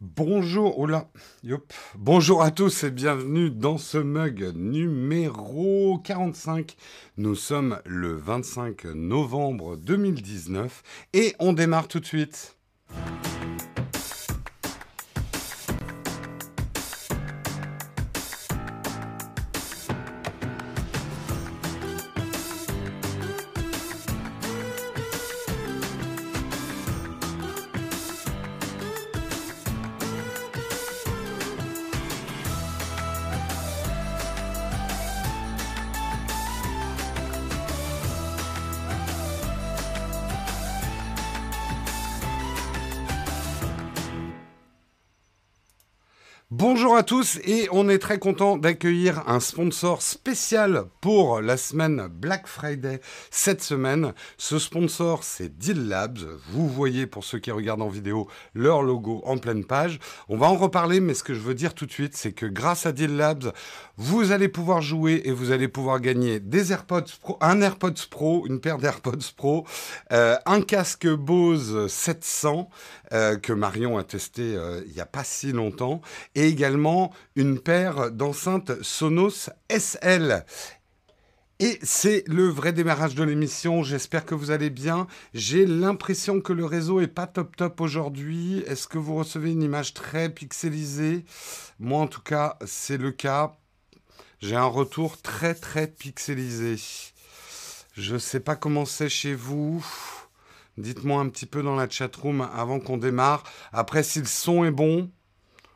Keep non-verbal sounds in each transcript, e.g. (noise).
Bonjour, oh là, yop. Bonjour à tous et bienvenue dans ce mug numéro 45. Nous sommes le 25 novembre 2019 et on démarre tout de suite. Et on est très content d'accueillir un sponsor spécial pour la semaine Black Friday cette semaine. Ce sponsor c'est Deal Labs. Vous voyez pour ceux qui regardent en vidéo leur logo en pleine page. On va en reparler mais ce que je veux dire tout de suite c'est que grâce à Deal Labs vous allez pouvoir jouer et vous allez pouvoir gagner des AirPods Pro, un AirPods Pro, une paire d'AirPods Pro, euh, un casque Bose 700 euh, que Marion a testé euh, il n'y a pas si longtemps et également une paire d'enceintes Sonos SL. Et c'est le vrai démarrage de l'émission. J'espère que vous allez bien. J'ai l'impression que le réseau est pas top top aujourd'hui. Est-ce que vous recevez une image très pixelisée? Moi, en tout cas, c'est le cas. J'ai un retour très très pixelisé. Je ne sais pas comment c'est chez vous. Dites-moi un petit peu dans la chatroom avant qu'on démarre. Après, si le son est bon,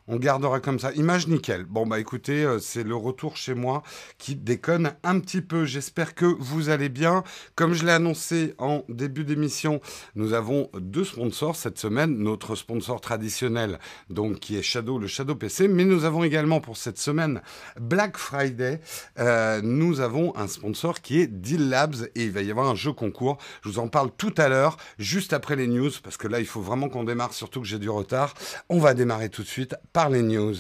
on gardera comme ça. Image nickel. Bon, bah écoutez, euh, c'est le retour chez moi qui déconne un petit peu. J'espère que vous allez bien. Comme je l'ai annoncé en début d'émission, nous avons deux sponsors cette semaine. Notre sponsor traditionnel, donc qui est Shadow, le Shadow PC. Mais nous avons également pour cette semaine Black Friday. Euh, nous avons un sponsor qui est Deal Labs et il va y avoir un jeu concours. Je vous en parle tout à l'heure, juste après les news, parce que là, il faut vraiment qu'on démarre, surtout que j'ai du retard. On va démarrer tout de suite par les news.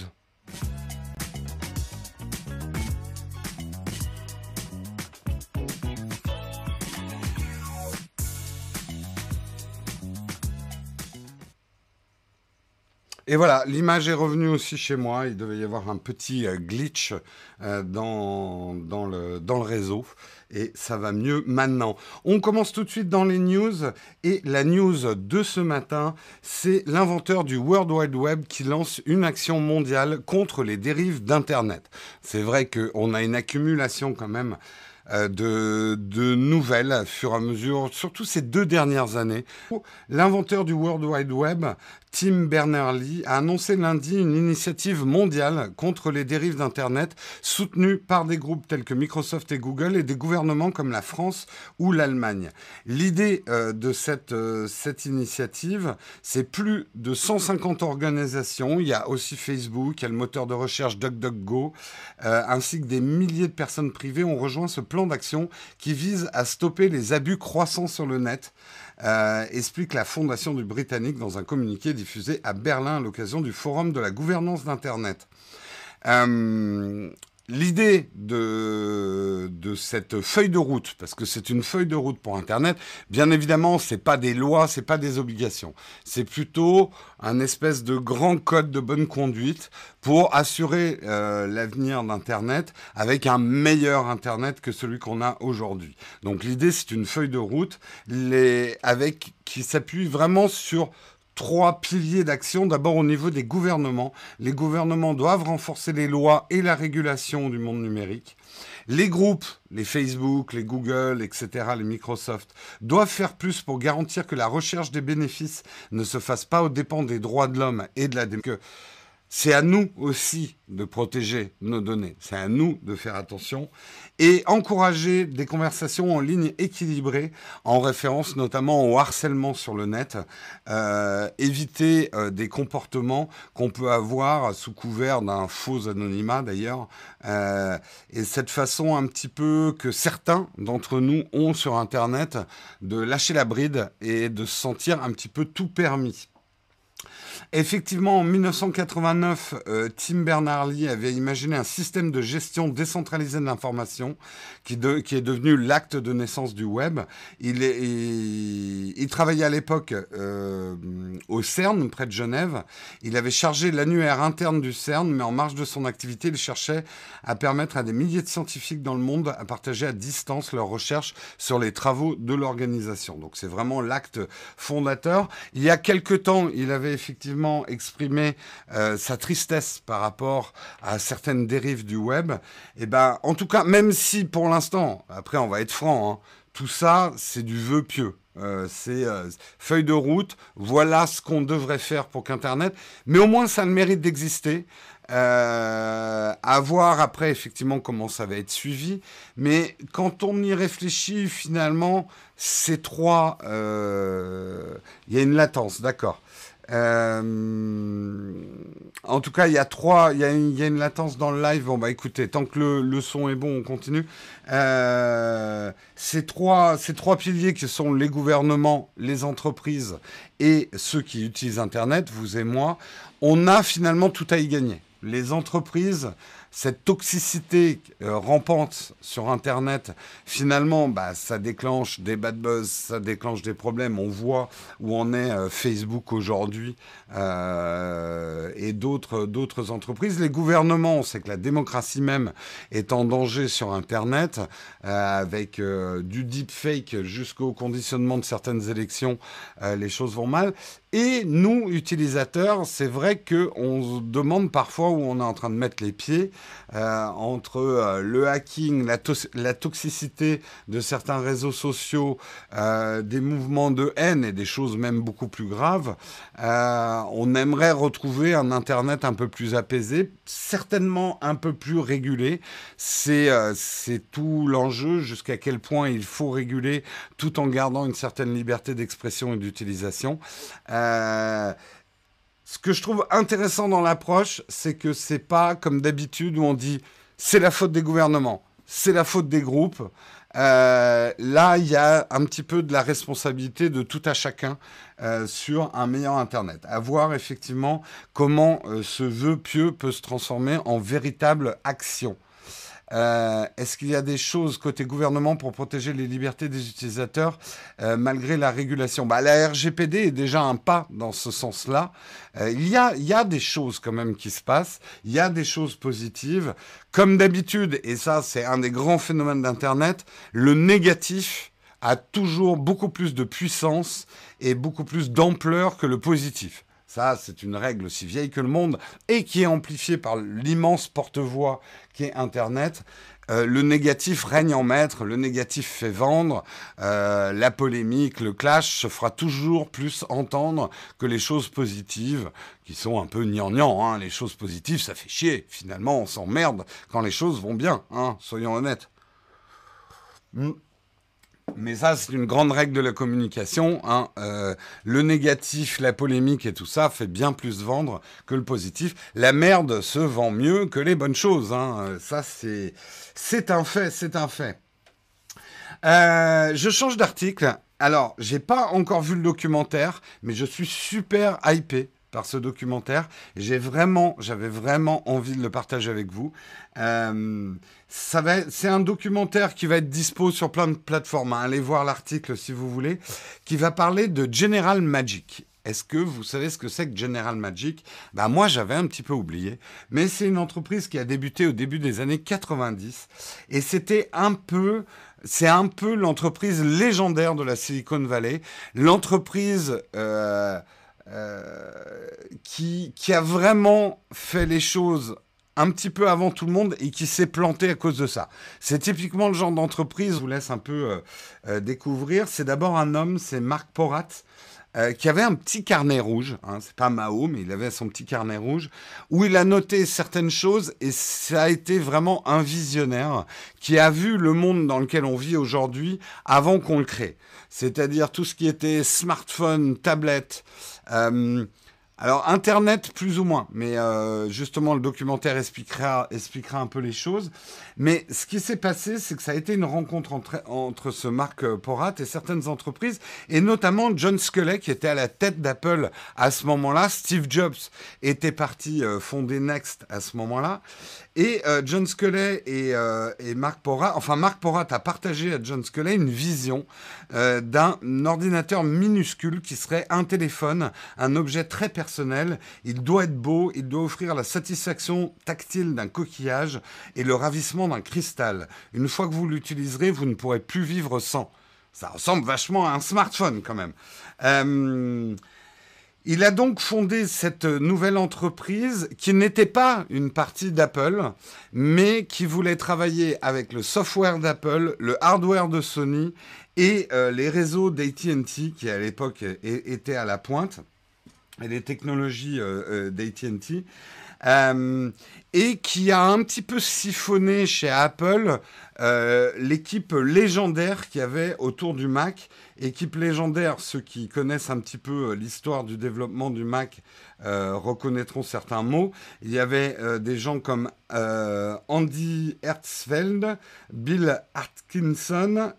Et voilà, l'image est revenue aussi chez moi. Il devait y avoir un petit euh, glitch euh, dans, dans, le, dans le réseau. Et ça va mieux maintenant. On commence tout de suite dans les news. Et la news de ce matin, c'est l'inventeur du World Wide Web qui lance une action mondiale contre les dérives d'Internet. C'est vrai qu'on a une accumulation quand même euh, de, de, nouvelles au fur et à mesure, surtout ces deux dernières années. L'inventeur du World Wide Web Tim Berners-Lee a annoncé lundi une initiative mondiale contre les dérives d'Internet soutenue par des groupes tels que Microsoft et Google et des gouvernements comme la France ou l'Allemagne. L'idée euh, de cette, euh, cette initiative, c'est plus de 150 organisations. Il y a aussi Facebook, il y a le moteur de recherche DuckDuckGo, euh, ainsi que des milliers de personnes privées ont rejoint ce plan d'action qui vise à stopper les abus croissants sur le net. Euh, explique la fondation du Britannique dans un communiqué diffusé à Berlin à l'occasion du Forum de la gouvernance d'Internet. Euh, L'idée de, de cette feuille de route, parce que c'est une feuille de route pour Internet, bien évidemment, c'est pas des lois, c'est pas des obligations. C'est plutôt un espèce de grand code de bonne conduite pour assurer euh, l'avenir d'Internet avec un meilleur Internet que celui qu'on a aujourd'hui. Donc l'idée, c'est une feuille de route les, avec, qui s'appuie vraiment sur trois piliers d'action. D'abord au niveau des gouvernements. Les gouvernements doivent renforcer les lois et la régulation du monde numérique. Les groupes, les Facebook, les Google, etc., les Microsoft, doivent faire plus pour garantir que la recherche des bénéfices ne se fasse pas aux dépens des droits de l'homme et de la démocratie. C'est à nous aussi de protéger nos données. C'est à nous de faire attention et encourager des conversations en ligne équilibrées, en référence notamment au harcèlement sur le net, euh, éviter euh, des comportements qu'on peut avoir sous couvert d'un faux anonymat d'ailleurs, euh, et cette façon un petit peu que certains d'entre nous ont sur Internet de lâcher la bride et de se sentir un petit peu tout permis. Effectivement, en 1989, euh, Tim Berners-Lee avait imaginé un système de gestion décentralisée de l'information qui, est devenu l'acte de naissance du web. Il, travaillait à l'époque euh, au CERN, près de Genève. Il avait chargé l'annuaire interne du CERN, mais en marge de son activité, il cherchait à permettre à des milliers de scientifiques dans le monde à partager à distance leurs recherches sur les travaux de l'organisation. Donc c'est vraiment l'acte fondateur. Il y a quelque temps, il avait effectivement exprimé euh, sa tristesse par rapport à certaines dérives du web. Et eh ben, en tout cas, même si pour l'instant, après on va être franc, hein, tout ça c'est du vœu pieux. Euh, c'est euh, feuille de route, voilà ce qu'on devrait faire pour qu'Internet, mais au moins ça le mérite d'exister. Euh, à voir après effectivement comment ça va être suivi. Mais quand on y réfléchit, finalement, ces trois, il y a une latence, d'accord. Euh, en tout cas, il y a trois, il y, a une, latence dans le live. Bon bah écoutez, tant que le, son est bon, on continue. ces trois, ces trois piliers qui sont les gouvernements, les entreprises et ceux qui utilisent Internet, vous et moi, on a finalement tout à y gagner les entreprises cette toxicité euh, rampante sur Internet, finalement, bah, ça déclenche des bad buzz, ça déclenche des problèmes. On voit où en est euh, Facebook aujourd'hui euh, et d'autres, d'autres entreprises. Les gouvernements, on sait que la démocratie même est en danger sur Internet, avec du deepfake jusqu'au conditionnement de certaines élections, les choses vont mal. Et nous, utilisateurs, c'est vrai qu'on se demande parfois où on est en train de mettre les pieds. Euh, entre euh, le hacking, la, toxicité de certains réseaux sociaux, euh, des mouvements de haine et des choses même beaucoup plus graves, on aimerait retrouver un Internet un peu plus apaisé, certainement un peu plus régulé. C'est tout l'enjeu, jusqu'à quel point il faut réguler tout en gardant une certaine liberté d'expression et d'utilisation. Ce que je trouve intéressant dans l'approche, c'est que c'est pas comme d'habitude où on dit c'est la faute des gouvernements, c'est la faute des groupes. Euh, là, il y a un petit peu de la responsabilité de tout à chacun euh, sur un meilleur Internet. À voir effectivement comment euh, ce vœu pieux peut se transformer en véritable action. Euh, est-ce qu'il y a des choses côté gouvernement pour protéger les libertés des utilisateurs euh, malgré la régulation? Bah, La RGPD est déjà un pas dans ce sens-là. Euh, il, y a, il y a des choses quand même qui se passent, il y a des choses positives. Comme d'habitude, et ça c'est un des grands phénomènes d'Internet, le négatif a toujours beaucoup plus de puissance et beaucoup plus d'ampleur que le positif. Ça, c'est une règle aussi vieille que le monde et qui est amplifiée par l'immense porte-voix qui est Internet. Euh, le négatif règne en maître, le négatif fait vendre, euh, la polémique, le clash se fera toujours plus entendre que les choses positives, qui sont un peu gnangnan. Hein. Les choses positives, ça fait chier. Finalement, on s'emmerde quand les choses vont bien, hein, soyons honnêtes. Hmm. Mais ça, c'est une grande règle de la communication. Hein. Euh, le négatif, la polémique et tout ça fait bien plus vendre que le positif. La merde se vend mieux que les bonnes choses. Hein. Ça, c'est, c'est un fait, c'est un fait. Euh, je change d'article. Alors, j'ai pas encore vu le documentaire, mais je suis super hypé par ce documentaire. J'ai vraiment, j'avais vraiment envie de le partager avec vous. Euh, c'est un documentaire qui va être dispo sur plein de plateformes. Hein. Allez voir l'article si vous voulez, qui va parler de General Magic. Est-ce que vous savez ce que c'est que General Magic? Ben Moi, j'avais un petit peu oublié. Mais c'est une entreprise qui a débuté au début des années 90. Et c'était un peu... C'est un peu l'entreprise légendaire de la Silicon Valley. L'entreprise... Euh, euh, qui, a vraiment fait les choses un petit peu avant tout le monde et qui s'est planté à cause de ça. C'est typiquement le genre d'entreprise, je vous laisse un peu euh, euh, découvrir. C'est d'abord un homme, c'est Marc Porat. qui avait un petit carnet rouge, hein, c'est pas Mao, mais il avait son petit carnet rouge, où il a noté certaines choses et ça a été vraiment un visionnaire qui a vu le monde dans lequel on vit aujourd'hui avant qu'on le crée. C'est-à-dire tout ce qui était smartphone, tablette, euh, Alors Internet plus ou moins, mais euh, justement le documentaire expliquera, expliquera un peu les choses. Mais ce qui s'est passé, c'est que ça a été une rencontre entre, entre ce Marc Porat et certaines entreprises, et notamment John Sculley qui était à la tête d'Apple à ce moment-là. Steve Jobs était parti euh, fonder Next à ce moment-là. Et euh, John Sculley et, euh, et, Marc Porat, enfin Marc Porat a partagé à John Sculley une vision euh, d'un ordinateur minuscule qui serait un téléphone, un objet très personnel. Il doit être beau, il doit offrir la satisfaction tactile d'un coquillage et le ravissement d'un cristal. Une fois que vous l'utiliserez, vous ne pourrez plus vivre sans. Ça ressemble vachement à un smartphone quand même. Euh, il a donc fondé cette nouvelle entreprise qui n'était pas une partie d'Apple, mais qui voulait travailler avec le software d'Apple, le hardware de Sony et euh, les réseaux d'AT&T qui à l'époque étaient à la pointe et les technologies euh, euh, d'AT&T. Et qui a un petit peu siphonné chez Apple l'équipe légendaire qu'il y avait autour du Mac Équipe légendaire, ceux qui connaissent un petit peu euh, l'histoire du développement du Mac euh, reconnaîtront certains mots. Il y avait euh, des gens comme Andy Hertzfeld, Bill Atkinson,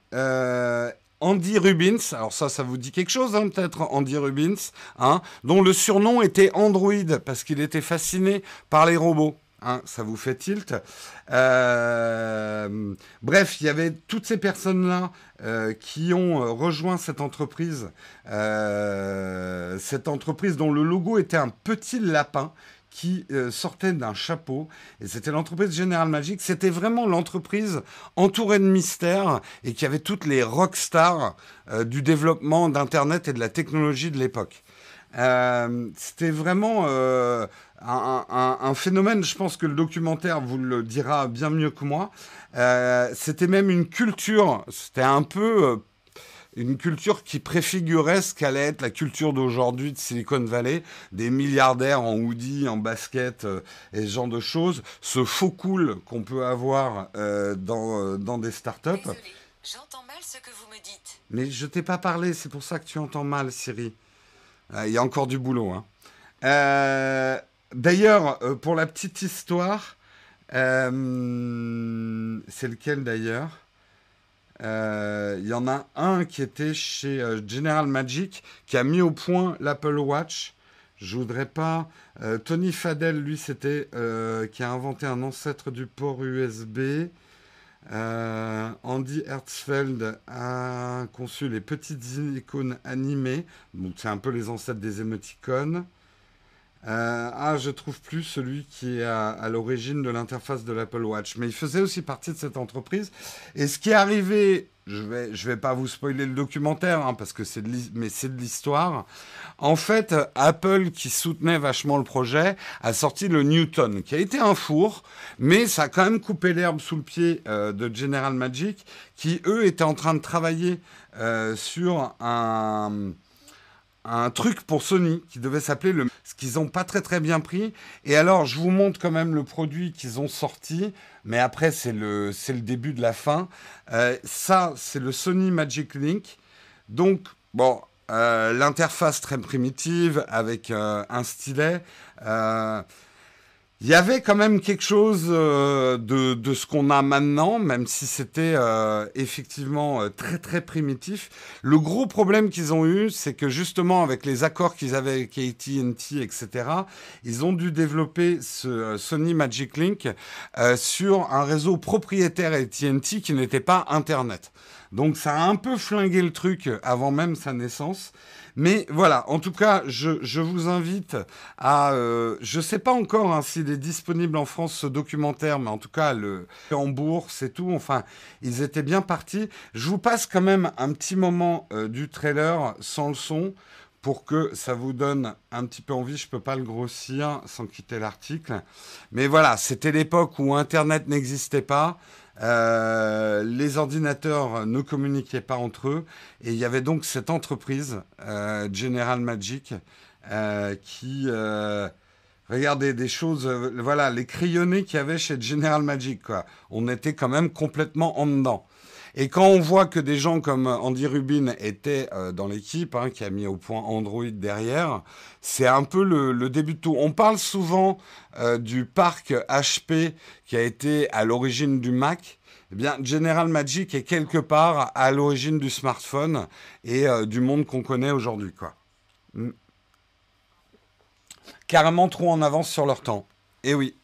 Andy Rubins, alors ça, ça vous dit quelque chose, hein, peut-être, Andy Rubins, hein, dont le surnom était Android, parce qu'il était fasciné par les robots. Hein, ça vous fait tilt. Euh, bref, il y avait toutes ces personnes-là euh, qui ont euh, rejoint cette entreprise, cette entreprise dont le logo était un petit lapin qui sortait d'un chapeau. Et c'était l'entreprise General Magic. C'était vraiment l'entreprise entourée de mystères et qui avait toutes les rockstars du développement d'Internet et de la technologie de l'époque. C'était vraiment un, phénomène, je pense que le documentaire vous le dira bien mieux que moi. Euh, c'était même une culture, c'était un peu euh, une culture qui préfigurait ce qu'allait être la culture d'aujourd'hui de Silicon Valley, des milliardaires en hoodie, en basket euh, et ce genre de choses, ce faux cool qu'on peut avoir dans, dans des startups. J'entends mal ce que vous me dites. Mais je t'ai pas parlé, c'est pour ça que tu entends mal, Siri. Il y a encore du boulot. Hein. Euh, D'ailleurs, euh, pour la petite histoire, euh, c'est lequel d'ailleurs? Euh, Il y en a un qui était chez General Magic qui a mis au point l'Apple Watch. Je voudrais pas. Tony Fadell, lui, c'était qui a inventé un ancêtre du port USB. Andy Hertzfeld a conçu les petites icônes animées. Donc, c'est un peu les ancêtres des émoticônes. Euh, ah, je trouve plus celui qui est à, l'origine de l'interface de l'Apple Watch. Mais il faisait aussi partie de cette entreprise. Et ce qui est arrivé, je vais, vais pas vous spoiler le documentaire, hein, parce que c'est de, mais c'est de l'histoire. En fait, Apple, qui soutenait vachement le projet, a sorti le Newton, qui a été un four, mais ça a quand même coupé l'herbe sous le pied euh, de General Magic, qui eux étaient en train de travailler euh, sur un un truc pour Sony qui devait s'appeler le ce qu'ils n'ont pas très très bien pris. Et alors je vous montre quand même le produit qu'ils ont sorti mais après c'est le c'est le début de la fin. Euh, ça c'est le Sony Magic Link. Donc bon euh, l'interface très primitive avec euh, un stylet il y avait quand même quelque chose euh, de, ce qu'on a maintenant, même si c'était euh, effectivement euh, très très primitif. Le gros problème qu'ils ont eu, c'est que justement avec les accords qu'ils avaient avec AT&T, etc., ils ont dû développer ce Sony Magic Link sur un réseau propriétaire AT&T qui n'était pas Internet. Donc ça a un peu flingué le truc avant même sa naissance. Mais voilà, en tout cas, je, vous invite à... Euh, je ne sais pas encore hein, s'il est disponible en France ce documentaire, mais en tout cas, le en bourse et tout, enfin, ils étaient bien partis. Je vous passe quand même un petit moment euh, du trailer sans le son pour que ça vous donne un petit peu envie. Je peux pas le grossir sans quitter l'article. Mais voilà, c'était l'époque où Internet n'existait pas. Euh, les ordinateurs ne communiquaient pas entre eux et il y avait donc cette entreprise, euh, General Magic, euh, qui regardez des choses, voilà, les crayonnés qu'il y avait chez General Magic. On était quand même complètement en dedans. Et quand on voit que des gens comme Andy Rubin étaient euh, dans l'équipe, hein, qui a mis au point Android derrière, c'est un peu le, début de tout. On parle souvent euh, du parc HP qui a été à l'origine du Mac. Eh bien, General Magic est quelque part à l'origine du smartphone et euh, du monde qu'on connaît aujourd'hui, quoi. Mm. Carrément trop en avance sur leur temps. Eh oui.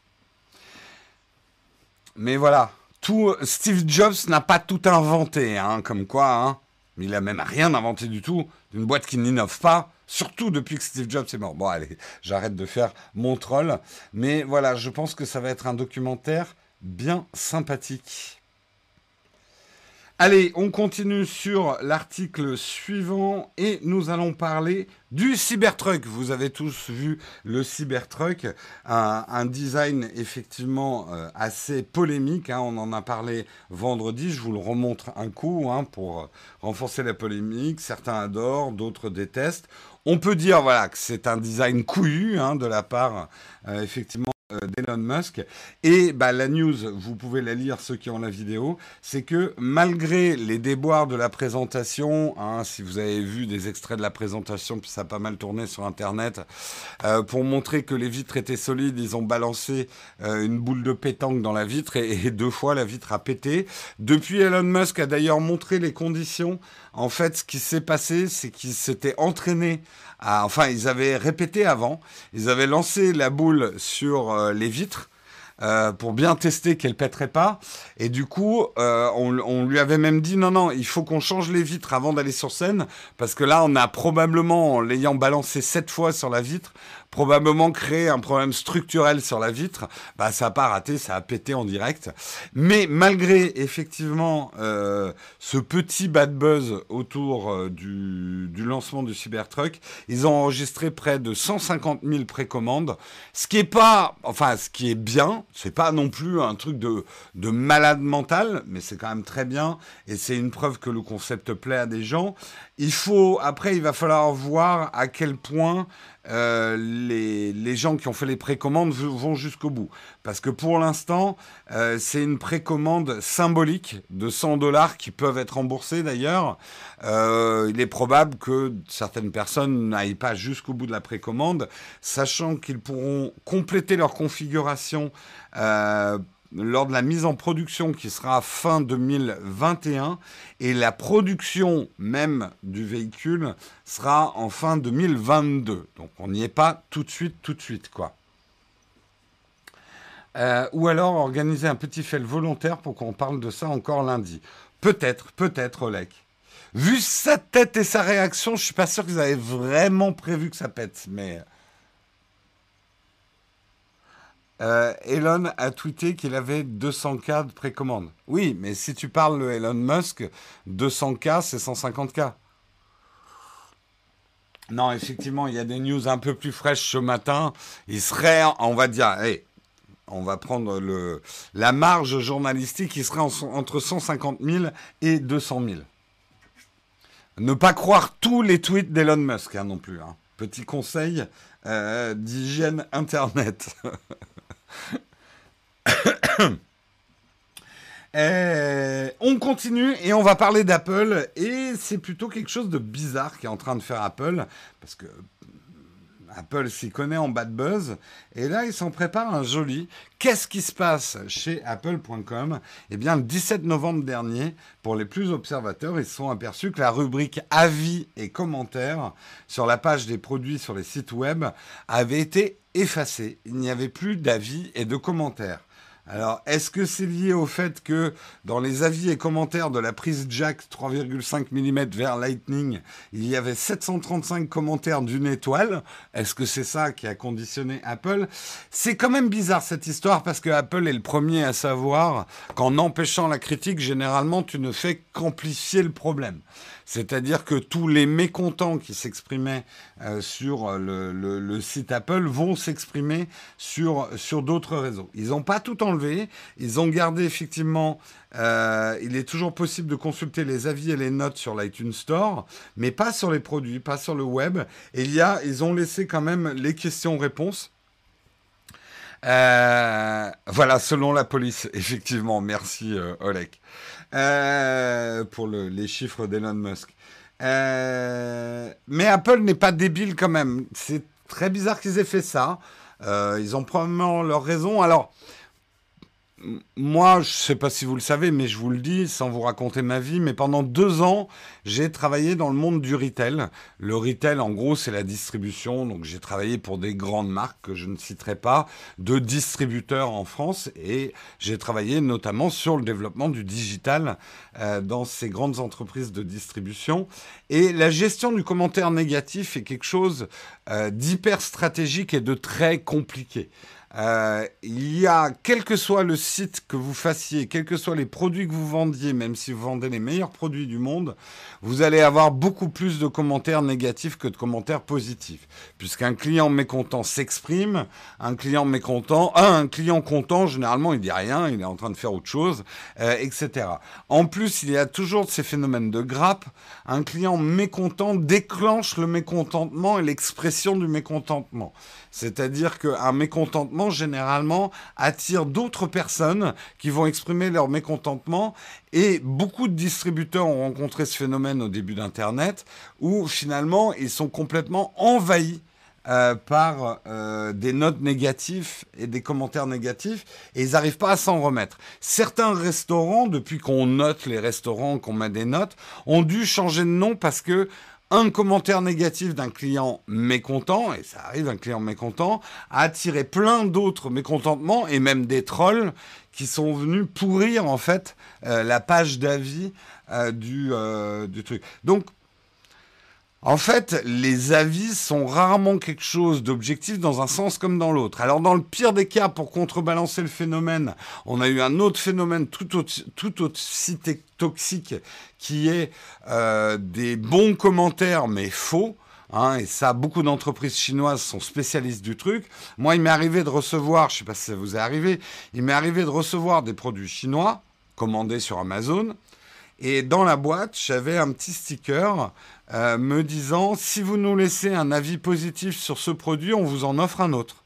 Mais voilà, tout Steve Jobs n'a pas tout inventé, hein, comme quoi. Hein. Il a même rien inventé du tout d'une boîte qui n'innove pas, surtout depuis que Steve Jobs est mort. Bon, allez, (laughs) j'arrête de faire mon troll, mais voilà, je pense que ça va être un documentaire bien sympathique. Allez, on continue sur l'article suivant et nous allons parler du Cybertruck. Vous avez tous vu le Cybertruck, un, design effectivement euh, assez polémique. Hein. on en a parlé vendredi. Je vous le remontre un coup hein, pour renforcer la polémique. Certains adorent, d'autres détestent. On peut dire voilà que c'est un design couillu hein, de la part euh, effectivement euh, d'Elon Musk. Et bah, la news, vous pouvez la lire ceux qui ont la vidéo, c'est que malgré les déboires de la présentation, hein, si vous avez vu des extraits de la présentation, puis ça a pas mal tourné sur Internet, euh, pour montrer que les vitres étaient solides, ils ont balancé euh, une boule de pétanque dans la vitre et, deux fois la vitre a pété. Depuis, Elon Musk a d'ailleurs montré les conditions. En fait, ce qui s'est passé, c'est qu'il s'était entraîné enfin, ils avaient répété avant, ils avaient lancé la boule sur euh, les vitres. Euh, pour bien tester qu'elle pèterait pas. Et du coup, euh, on, on, lui avait même dit non, non, il faut qu'on change les vitres avant d'aller sur scène, parce que là, on a probablement, en l'ayant balancé sept fois sur la vitre, probablement créé un problème structurel sur la vitre. Bah, ça n'a pas raté, ça a pété en direct. Mais malgré effectivement euh, ce petit bad buzz autour euh, du, du, lancement du Cybertruck, ils ont enregistré près de 150 000 précommandes, ce qui est pas, enfin, ce qui est bien. C'est pas non plus un truc de, de malade mental, mais c'est quand même très bien et c'est une preuve que le concept plaît à des gens. Il faut, après, il va falloir voir à quel point euh, les, gens qui ont fait les précommandes vont jusqu'au bout. Parce que pour l'instant, euh, c'est une précommande symbolique de 100 dollars qui peuvent être remboursés d'ailleurs. Euh, il est probable que certaines personnes n'aillent pas jusqu'au bout de la précommande, sachant qu'ils pourront compléter leur configuration lors de la mise en production qui sera fin 2021 et la production même du véhicule sera en fin 2022. Donc on n'y est pas tout de suite, tout de suite quoi. Euh, ou alors organiser un petit fait volontaire pour qu'on parle de ça encore lundi. Peut-être, peut-être, Olek. Vu sa tête et sa réaction, je suis pas sûr que vous avez vraiment prévu que ça pète, mais Euh, Elon a tweeté qu'il avait 200K de précommande. Oui, mais si tu parles de Elon Musk, 200K, c'est 150K. Non, effectivement, il y a des news un peu plus fraîches ce matin. Il serait, on va dire, on va prendre la marge journalistique, il serait entre 150 000 et 200 000. Ne pas croire tous les tweets d'Elon Musk hein, non plus. Hein. Petit conseil euh, d'hygiène Internet. (laughs) (coughs) Euh, on continue et on va parler d'Apple. Et c'est plutôt quelque chose de bizarre qui est en train de faire Apple. Parce que Apple s'y connaît en bad buzz et là ils s'en préparent un joli. Qu'est-ce qui se passe chez Apple.com Eh bien le 17 novembre dernier, pour les plus observateurs, ils se sont aperçus que la rubrique avis et commentaires sur la page des produits sur les sites web avait été effacé. Il n'y avait plus d'avis et de commentaires. Alors, est-ce que c'est lié au fait que dans les avis et commentaires de la prise jack 3,5 mm vers Lightning, il y avait 735 commentaires d'une étoile? Est-ce que c'est ça qui a conditionné Apple? C'est quand même bizarre cette histoire parce que Apple est le premier à savoir qu'en empêchant la critique, généralement, tu ne fais qu'amplifier le problème. C'est-à-dire que tous les mécontents qui s'exprimaient euh, sur le, site Apple vont s'exprimer sur, d'autres réseaux. Ils n'ont pas tout enlevé, ils ont gardé effectivement, euh, il est toujours possible de consulter les avis et les notes sur l'iTunes Store, mais pas sur les produits, pas sur le web. Et il y a, ils ont laissé quand même les questions-réponses. Euh, voilà, selon la police, (laughs) effectivement. Merci, Olek. Euh, pour les chiffres d'Elon Musk. Euh, mais Apple n'est pas débile quand même. C'est très bizarre qu'ils aient fait ça. Euh, ils ont probablement leur raison. Alors, moi, je ne sais pas si vous le savez, mais je vous le dis sans vous raconter ma vie, mais pendant deux ans, j'ai travaillé dans le monde du retail. Le retail, en gros, c'est la distribution. Donc, j'ai travaillé pour des grandes marques que je ne citerai pas, de distributeurs en France, et j'ai travaillé notamment sur le développement du digital euh, dans ces grandes entreprises de distribution. Et la gestion du commentaire négatif est quelque chose euh, d'hyper stratégique et de très compliqué. Euh, il y a, quel que soit le site que vous fassiez, quels que soient les produits que vous vendiez, même si vous vendez les meilleurs produits du monde, vous allez avoir beaucoup plus de commentaires négatifs que de commentaires positifs. Puisqu'un client mécontent s'exprime, un client mécontent, un client content, généralement, il dit rien, il est en train de faire autre chose, euh, etc. En plus, il y a toujours ces phénomènes de grappe. Un client mécontent déclenche le mécontentement et l'expression du mécontentement. C'est-à-dire qu'un mécontentement, généralement, attire d'autres personnes qui vont exprimer leur mécontentement. Et beaucoup de distributeurs ont rencontré ce phénomène au début d'Internet, où finalement, ils sont complètement envahis euh, par euh, des notes négatives et des commentaires négatifs et ils n'arrivent pas à s'en remettre. Certains restaurants, depuis qu'on note les restaurants, qu'on met des notes, ont dû changer de nom parce que un commentaire négatif d'un client mécontent, et ça arrive, un client mécontent, a attiré plein d'autres mécontentements et même des trolls qui sont venus pourrir en fait euh, la page d'avis euh, du, euh, du truc. Donc en fait, les avis sont rarement quelque chose d'objectif dans un sens comme dans l'autre. Alors dans le pire des cas, pour contrebalancer le phénomène, on a eu un autre phénomène tout, aussi toxique qui est euh, des bons commentaires mais faux. Hein, et ça, beaucoup d'entreprises chinoises sont spécialistes du truc. Moi, il m'est arrivé de recevoir, je ne sais pas si ça vous est arrivé, il m'est arrivé de recevoir des produits chinois commandés sur Amazon. Et dans la boîte, j'avais un petit sticker euh, me disant si vous nous laissez un avis positif sur ce produit, on vous en offre un autre.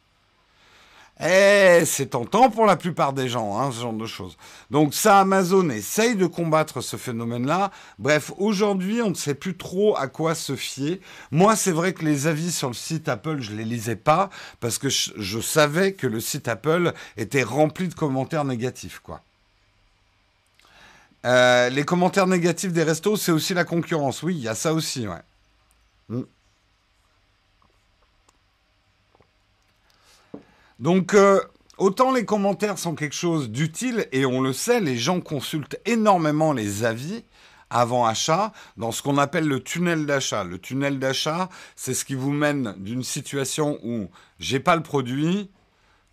Eh, c'est tentant pour la plupart des gens, hein, ce genre de choses. Donc ça, Amazon essaye de combattre ce phénomène-là. Bref, aujourd'hui, on ne sait plus trop à quoi se fier. Moi, c'est vrai que les avis sur le site Apple, je ne les lisais pas parce que je savais que le site Apple était rempli de commentaires négatifs, quoi. Euh, les commentaires négatifs des restos, c'est aussi la concurrence. Oui, il y a ça aussi. Mm. Donc, euh, autant les commentaires sont quelque chose d'utile, et on le sait, les gens consultent énormément les avis avant achat dans ce qu'on appelle le tunnel d'achat. Le tunnel d'achat, c'est ce qui vous mène d'une situation où j'ai pas le produit,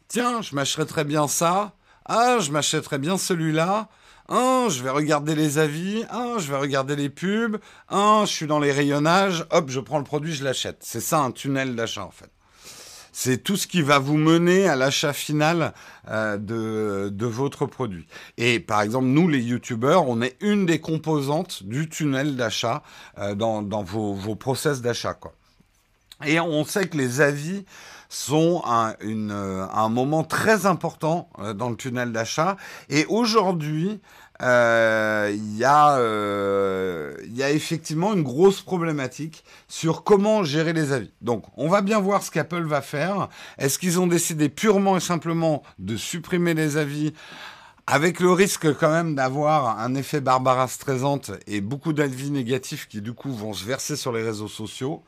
tiens, je m'achèterais bien ça, ah, je m'achèterais bien celui-là, un, je vais regarder les avis. Un, je vais regarder les pubs. Un, je suis dans les rayonnages. Hop, je prends le produit, je l'achète. C'est ça un tunnel d'achat en fait. C'est tout ce qui va vous mener à l'achat final euh, de, de, votre produit. Et par exemple, nous, les youtubeurs, on est une des composantes du tunnel d'achat euh, dans, dans, vos, vos process d'achat. Et on sait que les avis sont un, euh, un moment très important dans le tunnel d'achat. Et aujourd'hui, euh, il y, euh, y, a effectivement une grosse problématique sur comment gérer les avis. Donc, on va bien voir ce qu'Apple va faire. Est-ce qu'ils ont décidé purement et simplement de supprimer les avis avec le risque quand même d'avoir un effet Barbara Streisand et beaucoup d'avis négatifs qui du coup vont se verser sur les réseaux sociaux?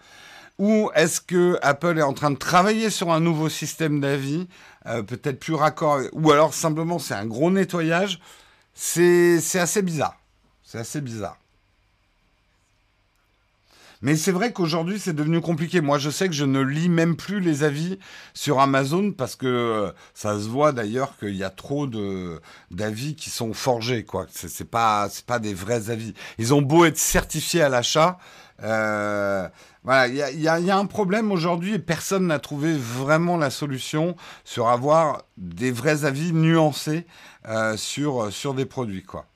Ou est-ce que Apple est en train de travailler sur un nouveau système d'avis, euh, peut-être plus raccord, ou alors simplement c'est un gros nettoyage c'est assez bizarre. C'est assez bizarre. Mais c'est vrai qu'aujourd'hui, c'est devenu compliqué. Moi, je sais que je ne lis même plus les avis sur Amazon parce que euh, ça se voit d'ailleurs qu'il y a trop d'avis qui sont forgés. quoi. C'est pas, pas des vrais avis. Ils ont beau être certifiés à l'achat. Euh, voilà, il y a, un problème aujourd'hui et personne n'a trouvé vraiment la solution sur avoir des vrais avis nuancés euh, sur, sur des produits, quoi.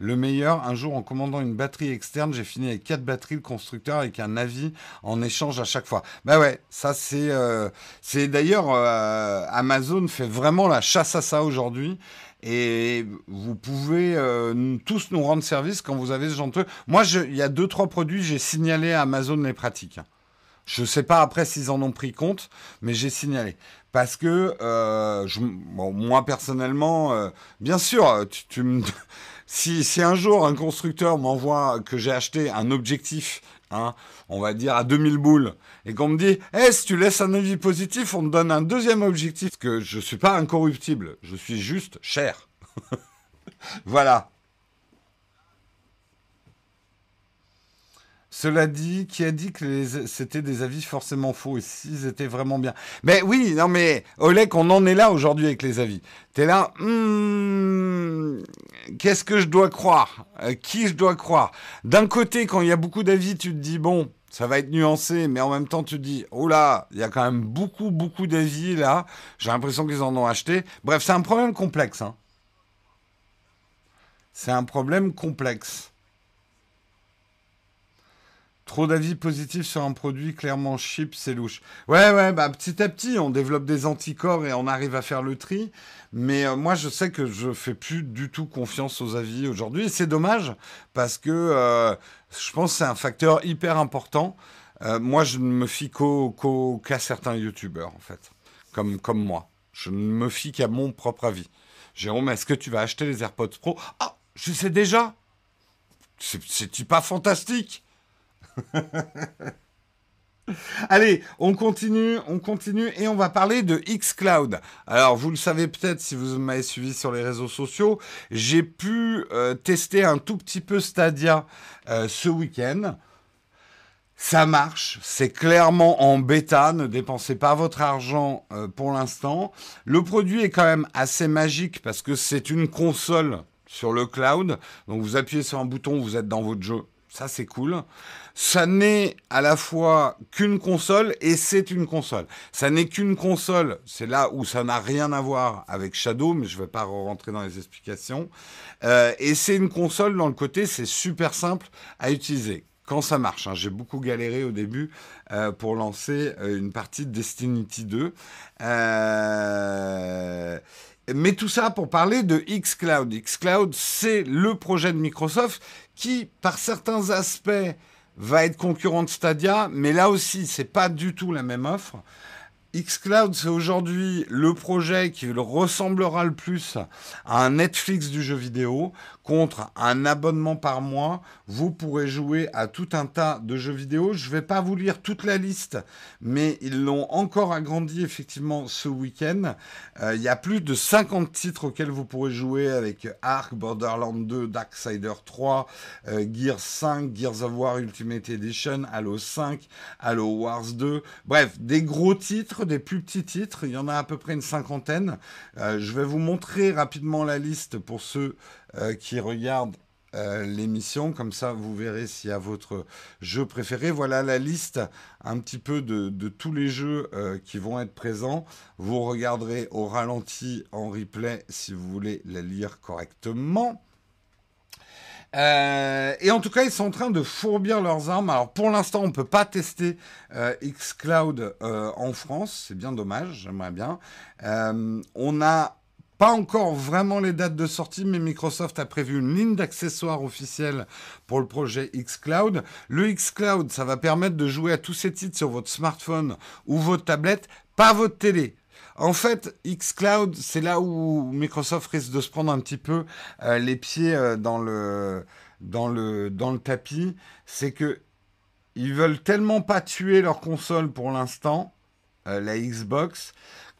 Le meilleur, un jour en commandant une batterie externe, j'ai fini avec quatre batteries, le constructeur avec un avis en échange à chaque fois. Bah ouais, ça c'est, euh, c'est d'ailleurs euh, Amazon fait vraiment la chasse à ça aujourd'hui Et vous pouvez euh, tous nous rendre service quand vous avez ce genre de. Moi, il y a deux, trois produits, j'ai signalé à Amazon les pratiques. Je ne sais pas après s'ils en ont pris compte, mais j'ai signalé. Parce que euh, moi, personnellement, euh, bien sûr, (laughs) si, si un jour un constructeur m'envoie que j'ai acheté un objectif Hein, on va dire à 2000 boules, et qu'on me dit, eh, si tu laisses un avis positif, on te donne un deuxième objectif, parce que je ne suis pas incorruptible, je suis juste cher. (laughs) voilà. Cela dit, qui a dit que c'était des avis forcément faux et s'ils étaient vraiment bien? Mais oui, non mais Oleg, on en est là aujourd'hui avec les avis. T'es là, hmm, qu'est-ce que je dois croire? Euh, Qui je dois croire? D'un côté, quand il y a beaucoup d'avis, tu te dis bon, ça va être nuancé, mais en même temps, tu te dis oh là, il y a quand même beaucoup, beaucoup d'avis là. J'ai l'impression qu'ils en ont acheté. Bref, c'est un problème complexe. Hein. C'est un problème complexe. Trop d'avis positifs sur un produit clairement cheap, c'est louche. Ouais, ouais, bah petit à petit, on développe des anticorps et on arrive à faire le tri. Mais euh, moi, je sais que je fais plus du tout confiance aux avis aujourd'hui. C'est dommage parce que euh, je pense que c'est un facteur hyper important. Euh, moi, je ne me fie qu'à certains youtubeurs, en fait, comme, comme moi. Je ne me fie qu'à mon propre avis. Jérôme, est-ce que tu vas acheter les AirPods Pro? Ah, je sais déjà. C'est pas fantastique (laughs) Allez, on continue, on continue et on va parler de xCloud. Alors, vous le savez peut-être si vous m'avez suivi sur les réseaux sociaux, j'ai pu euh, tester un tout petit peu Stadia euh, ce week-end. Ça marche, c'est clairement en bêta, ne dépensez pas votre argent euh, pour l'instant. Le produit est quand même assez magique parce que c'est une console sur le cloud. Donc vous appuyez sur un bouton, vous êtes dans votre jeu. Ça c'est cool ça n'est à la fois qu'une console et c'est une console. Ça n'est qu'une console, c'est là où ça n'a rien à voir avec Shadow, mais je ne vais pas rentrer dans les explications. Euh, et c'est une console dans le côté, c'est super simple à utiliser quand ça marche. Hein. J'ai beaucoup galéré au début euh, pour lancer euh, une partie de Destiny 2. mais tout ça pour parler de xCloud. xCloud, c'est le projet de Microsoft qui, par certains aspects, va être concurrent de Stadia, mais là aussi, c'est pas du tout la même offre. xCloud, c'est aujourd'hui le projet qui ressemblera le plus à un Netflix du jeu vidéo, contre un abonnement par mois, vous pourrez jouer à tout un tas de jeux vidéo. Je ne vais pas vous lire toute la liste, mais ils l'ont encore agrandi effectivement ce week-end. Euh, il y a plus de 50 titres auxquels vous pourrez jouer avec Ark, Borderlands 2, Darksider 3, euh, Gears 5, Gears of War Ultimate Edition, Halo 5, Halo Wars 2. Bref, des gros titres, des plus petits titres. Il y en a à peu près une cinquantaine. Euh, je vais vous montrer rapidement la liste pour ceux euh, qui regardent euh, l'émission, comme ça vous verrez s'il y a votre jeu préféré. Voilà la liste un petit peu de, tous les jeux euh, qui vont être présents. Vous regarderez au ralenti en replay si vous voulez la lire correctement. et en tout cas, ils sont en train de fourbir leurs armes. Alors pour l'instant, on ne peut pas tester xCloud en France. C'est bien dommage, j'aimerais bien. on a pas encore vraiment les dates de sortie, mais Microsoft a prévu une ligne d'accessoires officielle pour le projet xCloud. Le xCloud, ça va permettre de jouer à tous ces titres sur votre smartphone ou votre tablette, pas votre télé. En fait, xCloud, c'est là où Microsoft risque de se prendre un petit peu euh, les pieds euh, dans, le, tapis. C'est que ils veulent tellement pas tuer leur console pour l'instant, euh, la Xbox,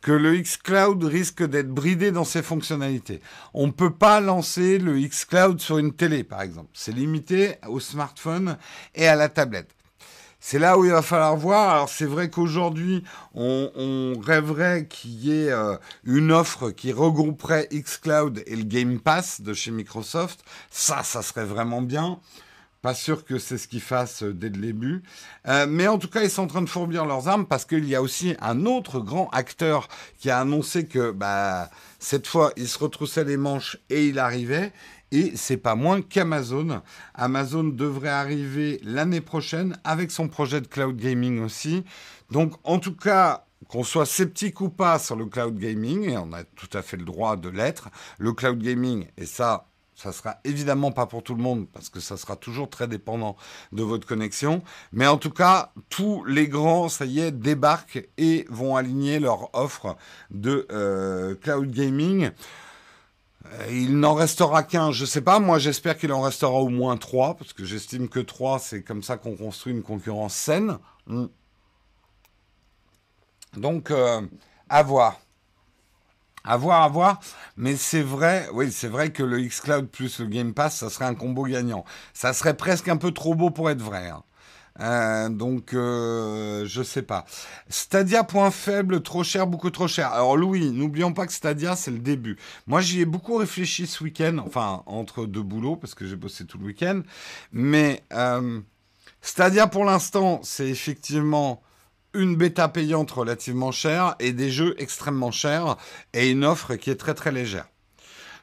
que le xCloud risque d'être bridé dans ses fonctionnalités. On ne peut pas lancer le xCloud sur une télé, par exemple. C'est limité au smartphone et à la tablette. C'est là où il va falloir voir. Alors c'est vrai qu'aujourd'hui, on, rêverait qu'il y ait euh, une offre qui regrouperait xCloud et le Game Pass de chez Microsoft. Ça, ça serait vraiment bien. Pas sûr que c'est ce qu'ils fassent euh, dès le début. Euh, mais en tout cas, ils sont en train de fourbir leurs armes parce qu'il y a aussi un autre grand acteur qui a annoncé que bah, cette fois, il se retroussait les manches et il arrivait. Et c'est pas moins qu'Amazon. Amazon devrait arriver l'année prochaine avec son projet de cloud gaming aussi. Donc, en tout cas, qu'on soit sceptique ou pas sur le cloud gaming, et on a tout à fait le droit de l'être, le cloud gaming, et ça, ça sera évidemment pas pour tout le monde parce que ça sera toujours très dépendant de votre connexion. Mais en tout cas, tous les grands, ça y est, débarquent et vont aligner leur offre de euh, cloud gaming. Euh, il n'en restera qu'un, je sais pas, moi j'espère qu'il en restera au moins trois, parce que j'estime que trois, c'est comme ça qu'on construit une concurrence saine. Hmm. Donc, euh, à voir. À voir, à voir. Mais c'est vrai, oui, c'est vrai que le xCloud plus le Game Pass, ça serait un combo gagnant. Ça serait presque un peu trop beau pour être vrai. Hein. Euh, donc, euh, je sais pas. Stadia, point faible, trop cher, beaucoup trop cher. Alors, Louis, n'oublions pas que Stadia, c'est le début. Moi, j'y ai beaucoup réfléchi ce week-end, enfin, entre deux boulots, parce que j'ai bossé tout le week-end. Mais euh, Stadia, pour l'instant, c'est effectivement une bêta payante relativement chère et des jeux extrêmement chers et une offre qui est très très légère.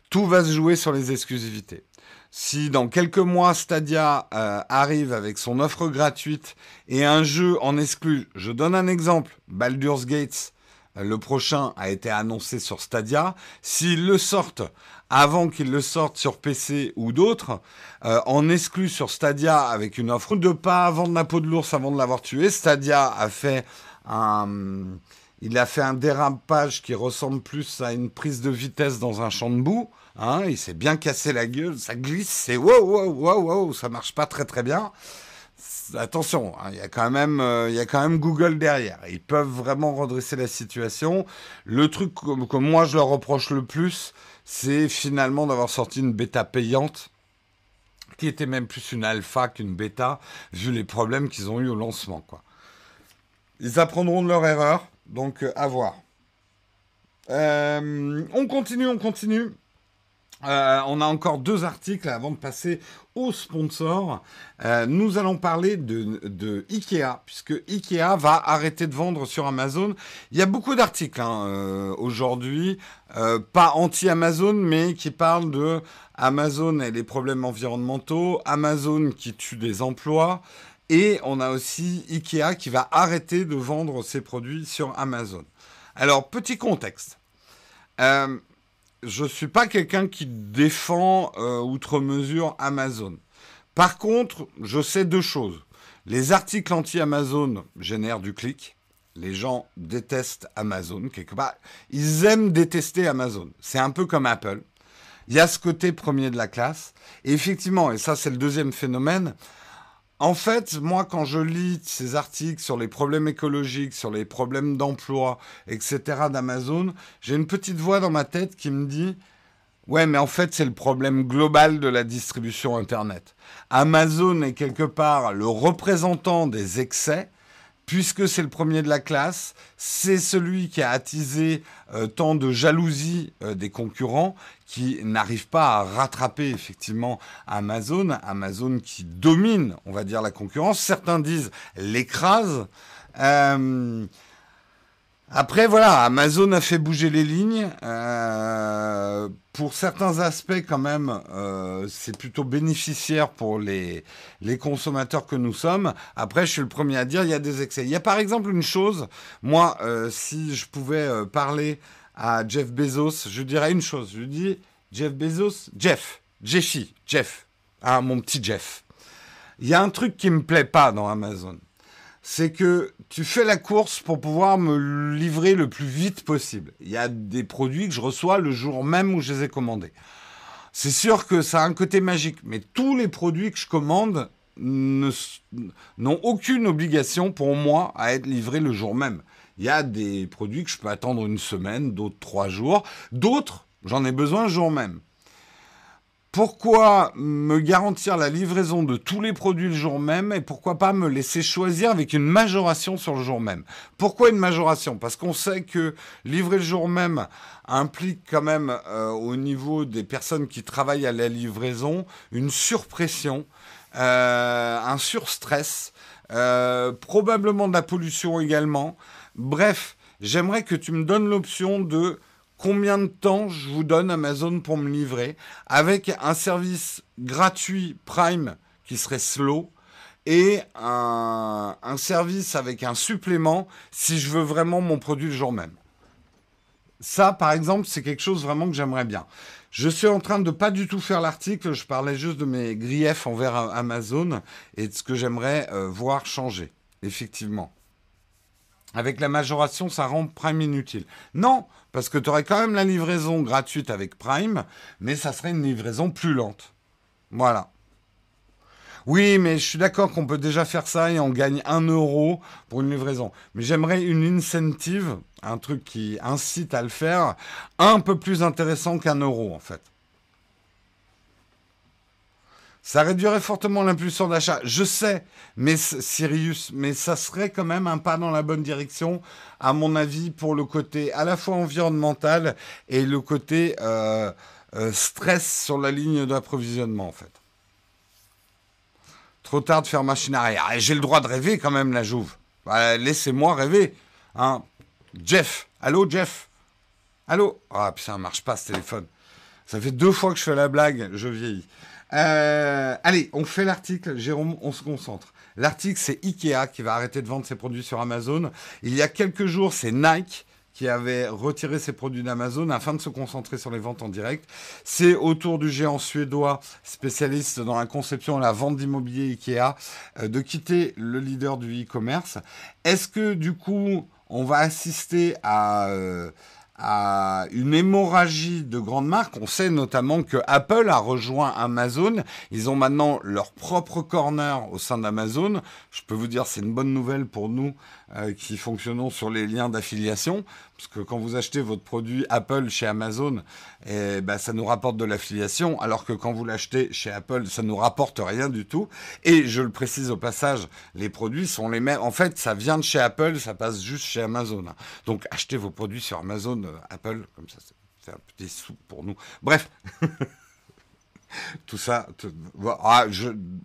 Tout va se jouer sur les exclusivités. Si dans quelques mois Stadia euh, arrive avec son offre gratuite et un jeu en exclu, je donne un exemple, Baldur's Gates, euh, le prochain a été annoncé sur Stadia. S'ils le sortent avant qu'ils le sortent sur PC ou d'autres, euh, en exclu sur Stadia avec une offre de pas vendre la peau de l'ours avant de l'avoir tué, Stadia a fait un, il a fait un dérapage qui ressemble plus à une prise de vitesse dans un champ de boue. Hein, il s'est bien cassé la gueule, ça glisse, c'est wow, wow, wow, wow, ça marche pas très très bien. Attention, hein, il y a quand même, euh, il y a quand même Google derrière. Ils peuvent vraiment redresser la situation. Le truc que, moi je leur reproche le plus, c'est finalement d'avoir sorti une bêta payante qui était même plus une alpha qu'une bêta, vu les problèmes qu'ils ont eu au lancement. Ils apprendront de leur erreur, donc euh, à voir. Euh, on continue, on continue. Euh, on a encore deux articles avant de passer au sponsor. Euh, nous allons parler de, Ikea, puisque Ikea va arrêter de vendre sur Amazon. Il y a beaucoup d'articles hein, euh, aujourd'hui, pas anti-Amazon, mais qui parlent de Amazon et les problèmes environnementaux, Amazon qui tue des emplois, et on a aussi Ikea qui va arrêter de vendre ses produits sur Amazon. Alors, petit contexte je ne suis pas quelqu'un qui défend euh, outre mesure Amazon. Par contre, je sais deux choses. Les articles anti-Amazon génèrent du clic. Les gens détestent Amazon. Ils aiment détester Amazon. C'est un peu comme Apple. Il y a ce côté premier de la classe. Et effectivement, et ça c'est le deuxième phénomène, en fait, moi, quand je lis ces articles sur les problèmes écologiques, sur les problèmes d'emploi, etc. d'Amazon, j'ai une petite voix dans ma tête qui me dit Ouais, mais en fait, c'est le problème global de la distribution Internet. Amazon est quelque part le représentant des excès puisque c'est le premier de la classe, c'est celui qui a attisé euh, tant de jalousie euh, des concurrents qui n'arrivent pas à rattraper effectivement Amazon, Amazon qui domine, on va dire, la concurrence. Certains disent l'écrase. Euh, après, voilà, Amazon a fait bouger les lignes. Euh, pour certains aspects, quand même, euh, c'est plutôt bénéficiaire pour les, les consommateurs que nous sommes. Après, je suis le premier à dire, il y a des excès. Il y a par exemple une chose, moi, euh, si je pouvais parler à Jeff Bezos, je dirais une chose. Je dis, Jeff Bezos, Jeff, Jeffy, Jeff, hein, mon petit Jeff. Il y a un truc qui me plaît pas dans Amazon c'est que tu fais la course pour pouvoir me livrer le plus vite possible. Il y a des produits que je reçois le jour même où je les ai commandés. C'est sûr que ça a un côté magique, mais tous les produits que je commande n'ont aucune obligation pour moi à être livrés le jour même. Il y a des produits que je peux attendre une semaine, d'autres trois jours, d'autres j'en ai besoin le jour même. Pourquoi me garantir la livraison de tous les produits le jour même et pourquoi pas me laisser choisir avec une majoration sur le jour même? Pourquoi une majoration? Parce qu'on sait que livrer le jour même implique quand même euh, au niveau des personnes qui travaillent à la livraison une surpression, euh, un surstress, euh, probablement de la pollution également. Bref, j'aimerais que tu me donnes l'option de combien de temps je vous donne Amazon pour me livrer, avec un service gratuit Prime qui serait slow, et un, service avec un supplément si je veux vraiment mon produit le jour même. Ça, par exemple, c'est quelque chose vraiment que j'aimerais bien. Je suis en train de pas du tout faire l'article, je parlais juste de mes griefs envers Amazon et de ce que j'aimerais euh, voir changer, effectivement. Avec la majoration, ça rend Prime inutile. Non, parce que tu aurais quand même la livraison gratuite avec Prime, mais ça serait une livraison plus lente. Voilà. Oui, mais je suis d'accord qu'on peut déjà faire ça et on gagne un euro pour une livraison. Mais j'aimerais une incentive, un truc qui incite à le faire, un peu plus intéressant qu'un euro en fait. Ça réduirait fortement l'impulsion d'achat. Je sais, mais Sirius, mais ça serait quand même un pas dans la bonne direction, à mon avis, pour le côté à la fois environnemental et le côté euh, euh, stress sur la ligne d'approvisionnement, en fait. Trop tard de faire machine arrière. J'ai le droit de rêver quand même, la Jouve. Bah, laissez-moi rêver. Hein. Jeff. Allô, Jeff? Allô? Ah, putain, ça marche pas ce téléphone. Ça fait deux fois que je fais la blague, je vieillis. Euh, allez, on fait l'article. Jérôme, on se concentre. L'article, c'est Ikea qui va arrêter de vendre ses produits sur Amazon. Il y a quelques jours, c'est Nike qui avait retiré ses produits d'Amazon afin de se concentrer sur les ventes en direct. C'est autour du géant suédois spécialiste dans la conception et la vente d'immobilier Ikea euh, de quitter le leader du e-commerce. Est-ce que du coup on va assister à... Euh, à une hémorragie de grandes marques. On sait notamment que Apple a rejoint Amazon. Ils ont maintenant leur propre corner au sein d'Amazon. Je peux vous dire, c'est une bonne nouvelle pour nous euh, qui fonctionnons sur les liens d'affiliation. Parce que quand vous achetez votre produit Apple chez Amazon, eh ben, ça nous rapporte de l'affiliation. Alors que quand vous l'achetez chez Apple, ça nous rapporte rien du tout. Et je le précise au passage, les produits sont les mêmes. En fait, ça vient de chez Apple, ça passe juste chez Amazon. Donc achetez vos produits sur Amazon, euh, Apple, comme ça, c'est un petit sou pour nous. Bref. (laughs) tout ça, ah,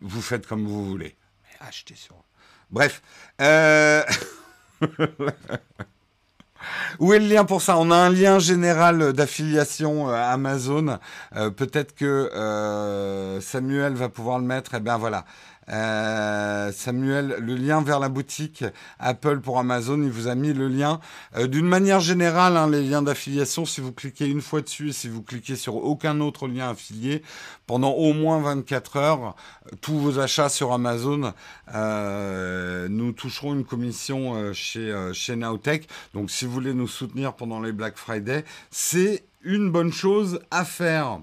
vous faites comme vous voulez. Achetez sur Bref. Euh, (laughs) où est le lien pour ça? On a un lien général d'affiliation euh, Amazon. Euh, peut-être que Samuel va pouvoir le mettre. Et eh bien voilà. Euh, Samuel, le lien vers la boutique Apple pour Amazon, il vous a mis le lien. Euh, d'une manière générale, hein, les liens d'affiliation, si vous cliquez une fois dessus et si vous cliquez sur aucun autre lien affilié, pendant au moins 24 heures, tous vos achats sur Amazon, euh, nous toucherons une commission chez, chez Nowtech. Donc si vous voulez nous soutenir pendant les Black Friday, c'est une bonne chose à faire.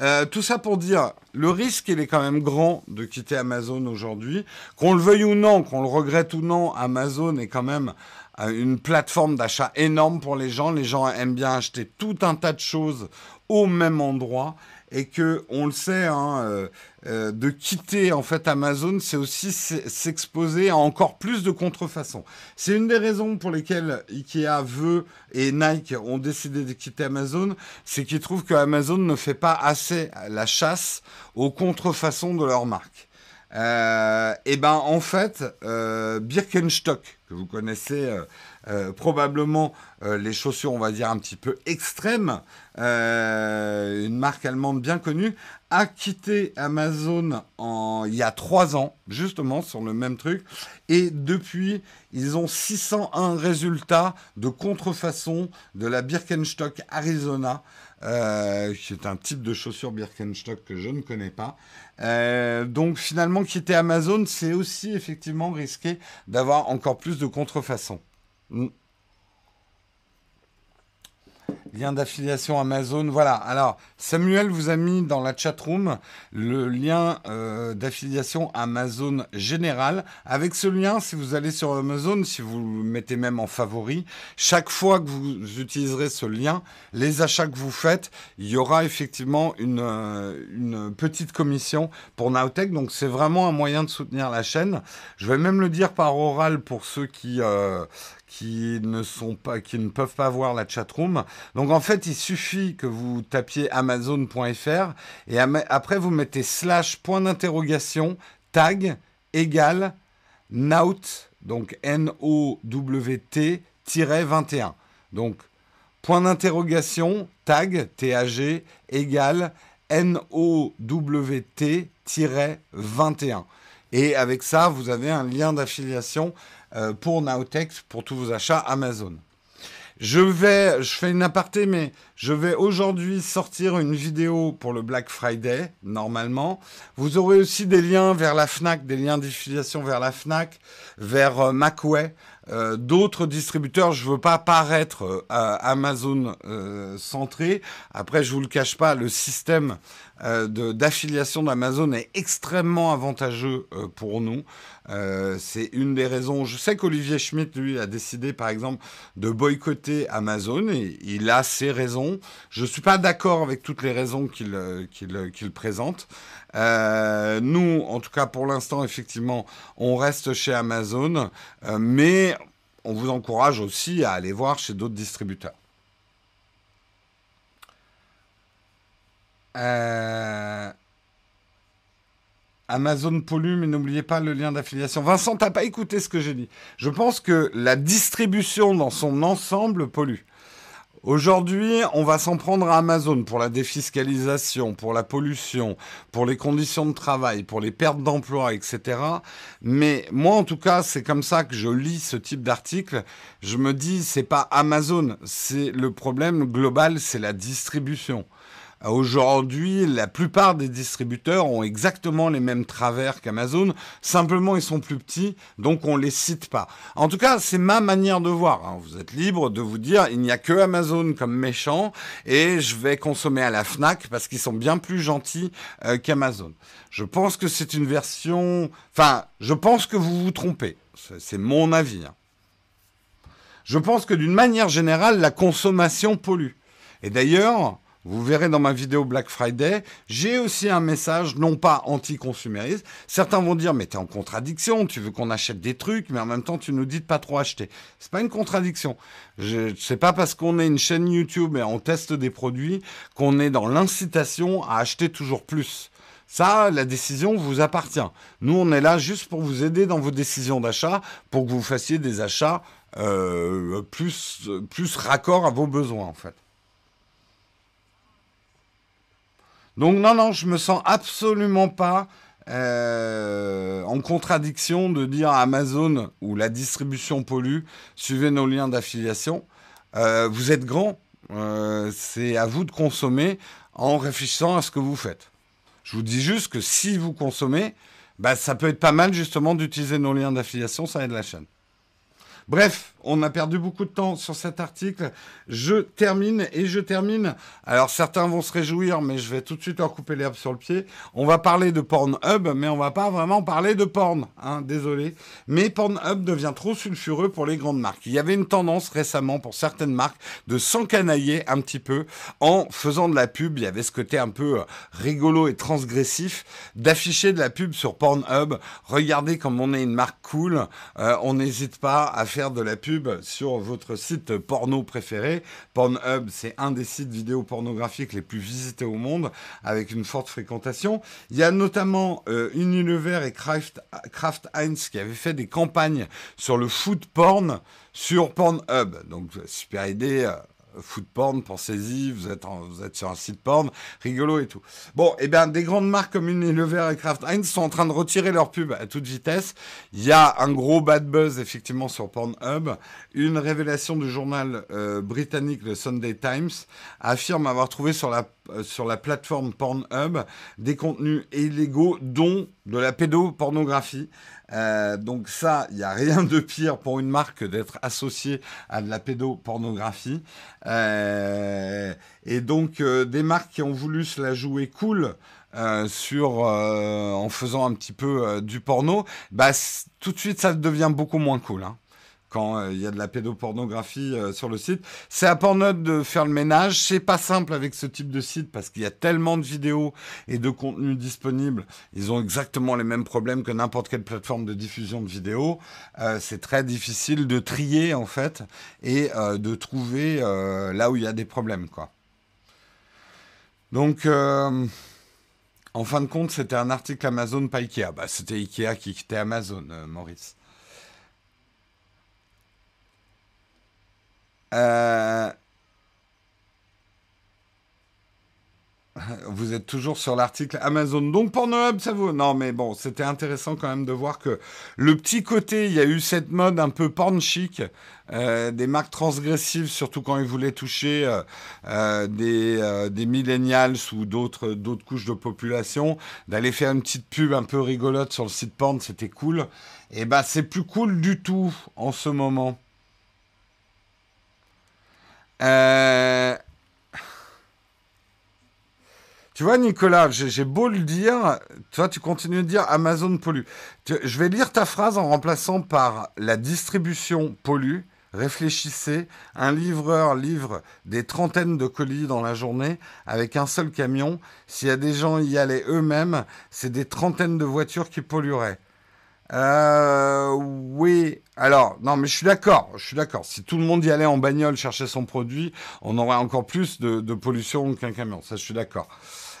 Euh, tout ça pour dire, le risque, il est quand même grand de quitter Amazon aujourd'hui. Qu'on le veuille ou non, qu'on le regrette ou non, Amazon est quand même euh, une plateforme d'achat énorme pour les gens. Les gens aiment bien acheter tout un tas de choses au même endroit et que on le sait, hein, euh, euh, de quitter en fait Amazon, c'est aussi s'exposer à encore plus de contrefaçons. C'est une des raisons pour lesquelles Ikea veut et Nike ont décidé de quitter Amazon, c'est qu'ils trouvent que Amazon ne fait pas assez la chasse aux contrefaçons de leur marque. Euh, et ben en fait, Birkenstock que vous connaissez euh, probablement euh, les chaussures, on va dire, un petit peu extrêmes, euh, une marque allemande bien connue, a quitté Amazon il y a trois ans, justement, sur le même truc. Et depuis, ils ont 601 résultats de contrefaçon de la Birkenstock Arizona. qui est un type de chaussure Birkenstock que je ne connais pas. donc finalement, quitter Amazon, c'est aussi effectivement risqué d'avoir encore plus de contrefaçon. Mm. Lien d'affiliation Amazon. Voilà. Alors, Samuel vous a mis dans la chat room le lien euh, d'affiliation Amazon général. Avec ce lien, si vous allez sur Amazon, si vous le mettez même en favori, chaque fois que vous utiliserez ce lien, les achats que vous faites, il y aura effectivement une, euh, petite commission pour Nowtech. Donc, c'est vraiment un moyen de soutenir la chaîne. Je vais même le dire par oral pour ceux qui, euh, qui ne sont pas, qui ne peuvent pas voir la chatroom. Donc en fait, il suffit que vous tapiez amazon.fr et après vous mettez slash point d'interrogation tag égale nout donc N-O-W-T 21. Donc point d'interrogation tag T-A-G égale N-O-W-T 21. Et avec ça, vous avez un lien d'affiliation euh, pour Nowtech pour tous vos achats Amazon. Je vais, je fais une aparté, mais je vais aujourd'hui sortir une vidéo pour le Black Friday, normalement. Vous aurez aussi des liens vers la FNAC, des liens d'affiliation vers la FNAC, vers euh, Macway, euh, d'autres distributeurs. Je veux pas paraître Amazon centré. Après, je vous le cache pas, le système d'affiliation d'Amazon est extrêmement avantageux pour nous. Euh, c'est une des raisons. Je sais qu'Olivier Schmitt, lui, a décidé, par exemple, de boycotter Amazon. Et il a ses raisons. Je ne suis pas d'accord avec toutes les raisons qu'il euh, euh, présente. nous, en tout cas, pour l'instant, effectivement, on reste chez Amazon. mais on vous encourage aussi à aller voir chez d'autres distributeurs. Euh... Amazon pollue, mais n'oubliez pas le lien d'affiliation. Vincent, t'as pas écouté ce que j'ai dit. Je pense que la distribution dans son ensemble pollue. Aujourd'hui, on va s'en prendre à Amazon pour la défiscalisation, pour la pollution, pour les conditions de travail, pour les pertes d'emploi, etc. Mais moi, en tout cas, c'est comme ça que je lis ce type d'article. Je me dis, c'est pas Amazon, c'est le problème global, c'est la distribution. Aujourd'hui, la plupart des distributeurs ont exactement les mêmes travers qu'Amazon. Simplement, ils sont plus petits, donc on les cite pas. En tout cas, c'est ma manière de voir. Hein. Vous êtes libre de vous dire, il n'y a que Amazon comme méchant, et je vais consommer à la Fnac parce qu'ils sont bien plus gentils euh, qu'Amazon. Je pense que c'est une version. Enfin, je pense que vous vous trompez. C'est mon avis. Hein. Je pense que d'une manière générale, la consommation pollue. Et d'ailleurs, vous verrez dans ma vidéo Black Friday, j'ai aussi un message non pas anti-consumériste. Certains vont dire mais t'es en contradiction, tu veux qu'on achète des trucs, mais en même temps tu nous dis de pas trop acheter. C'est pas une contradiction. Je sais pas parce qu'on est une chaîne YouTube et on teste des produits qu'on est dans l'incitation à acheter toujours plus. Ça, la décision vous appartient. Nous, on est là juste pour vous aider dans vos décisions d'achat, pour que vous fassiez des achats euh, plus, plus raccord à vos besoins, en fait. Donc non, non, je me sens absolument pas euh, en contradiction de dire Amazon où la distribution pollue, suivez nos liens d'affiliation. Euh, vous êtes grand, euh, c'est à vous de consommer en réfléchissant à ce que vous faites. Je vous dis juste que si vous consommez, bah, ça peut être pas mal justement d'utiliser nos liens d'affiliation, ça aide la chaîne. Bref, on a perdu beaucoup de temps sur cet article. Je termine et je termine. Alors certains vont se réjouir, mais je vais tout de suite leur couper l'herbe sur le pied. On va parler de Pornhub, mais on va pas vraiment parler de porn. Hein, désolé. Mais Pornhub devient trop sulfureux pour les grandes marques. Il y avait une tendance récemment pour certaines marques de s'encanailler un petit peu en faisant de la pub. Il y avait ce côté un peu euh, rigolo et transgressif d'afficher de la pub sur Pornhub. Regardez comme on est une marque cool. Euh, on n'hésite pas à faire de la pub sur votre site porno préféré. Pornhub, c'est un des sites vidéo pornographiques les plus visités au monde, avec une forte fréquentation. Il y a notamment euh, Unilever et Kraft, Heinz qui avaient fait des campagnes sur le food porn sur Pornhub. Donc, super idée. Euh, food porn, pensez-y, vous êtes, sur un site porn, rigolo et tout. Bon, et eh bien, des grandes marques comme Unilever et Kraft Heinz sont en train de retirer leur pub à toute vitesse. Il y a un gros bad buzz, effectivement, sur Pornhub. Une révélation du journal euh, britannique, le Sunday Times, affirme avoir trouvé euh, sur la plateforme Pornhub des contenus illégaux, dont de la pédopornographie. Euh, donc ça, il n'y a rien de pire pour une marque d'être associée à de la pédopornographie. Euh, et donc euh, des marques qui ont voulu se la jouer cool sur en faisant un petit peu du porno, bah tout de suite ça devient beaucoup moins cool. Hein quand euh, il y a de la pédopornographie euh, sur le site. C'est à Pornhub de faire le ménage. C'est pas simple avec ce type de site parce qu'il y a tellement de vidéos et de contenus disponibles. Ils ont exactement les mêmes problèmes que n'importe quelle plateforme de diffusion de vidéos. Euh, c'est très difficile de trier en fait et de trouver là où il y a des problèmes quoi. Donc en fin de compte, c'était un article Amazon, pas Ikea. Bah, c'était Ikea qui quittait Amazon, Maurice. Euh, vous êtes toujours sur l'article Amazon. Donc Pornhub, ça vaut. Non, mais bon, c'était intéressant quand même de voir que le petit côté, il y a eu cette mode un peu porn chic, euh, des marques transgressives, surtout quand ils voulaient toucher euh, des, millennials ou d'autres d'autres couches de population, d'aller faire une petite pub un peu rigolote sur le site porn, c'était cool. Et eh ben, c'est plus cool du tout en ce moment. Euh, tu vois, Nicolas, j'ai beau le dire, toi, tu continues de dire Amazon pollue. Je vais lire ta phrase en remplaçant par la distribution pollue. Réfléchissez, un livreur livre des trentaines de colis dans la journée avec un seul camion. S'il y a des gens y allaient eux-mêmes, c'est des trentaines de voitures qui pollueraient. Euh, oui. Alors, non, mais je suis d'accord. Je suis d'accord. Si tout le monde y allait en bagnole chercher son produit, on aurait encore plus de, pollution qu'un camion. Ça, je suis d'accord.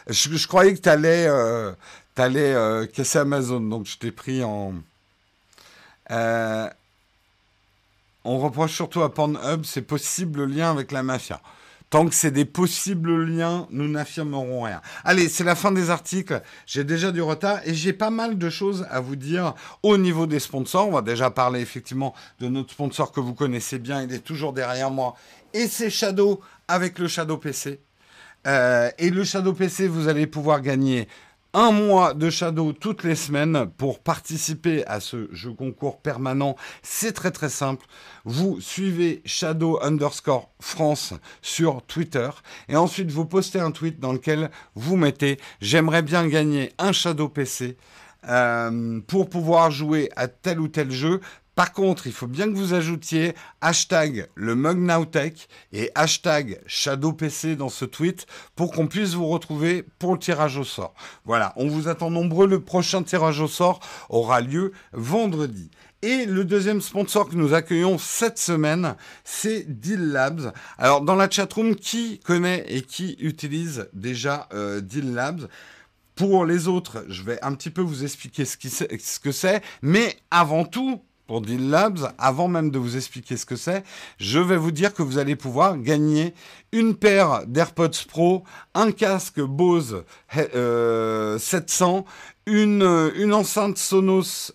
Je, croyais que tu allais, euh, euh, casser Amazon, donc je t'ai pris en. On reproche surtout à Pornhub, c'est possible le lien avec la mafia. Tant que c'est des possibles liens, nous n'affirmerons rien. Allez, c'est la fin des articles. J'ai déjà du retard et j'ai pas mal de choses à vous dire au niveau des sponsors. On va déjà parler effectivement de notre sponsor que vous connaissez bien. Il est toujours derrière moi. Et c'est Shadow avec le Shadow PC. Euh, et le Shadow PC, vous allez pouvoir gagner un mois de Shadow toutes les semaines pour participer à ce jeu concours permanent. C'est très très simple. Vous suivez Shadow underscore France sur Twitter et ensuite vous postez un tweet dans lequel vous mettez j'aimerais bien gagner un Shadow PC. Euh, pour pouvoir jouer à tel ou tel jeu par contre, il faut bien que vous ajoutiez hashtag le MugNowTech et hashtag ShadowPC dans ce tweet pour qu'on puisse vous retrouver pour le tirage au sort. Voilà, on vous attend nombreux. Le prochain tirage au sort aura lieu vendredi. Et le deuxième sponsor que nous accueillons cette semaine, c'est Deal Labs. Alors, dans la chatroom, qui connaît et qui utilise déjà euh, Deal Labs? Pour les autres, je vais un petit peu vous expliquer ce, ce que c'est, mais avant tout, pour Deal Labs, avant même de vous expliquer ce que c'est, je vais vous dire que vous allez pouvoir gagner une paire d'AirPods Pro, un casque Bose 700, euh, une, enceinte Sonos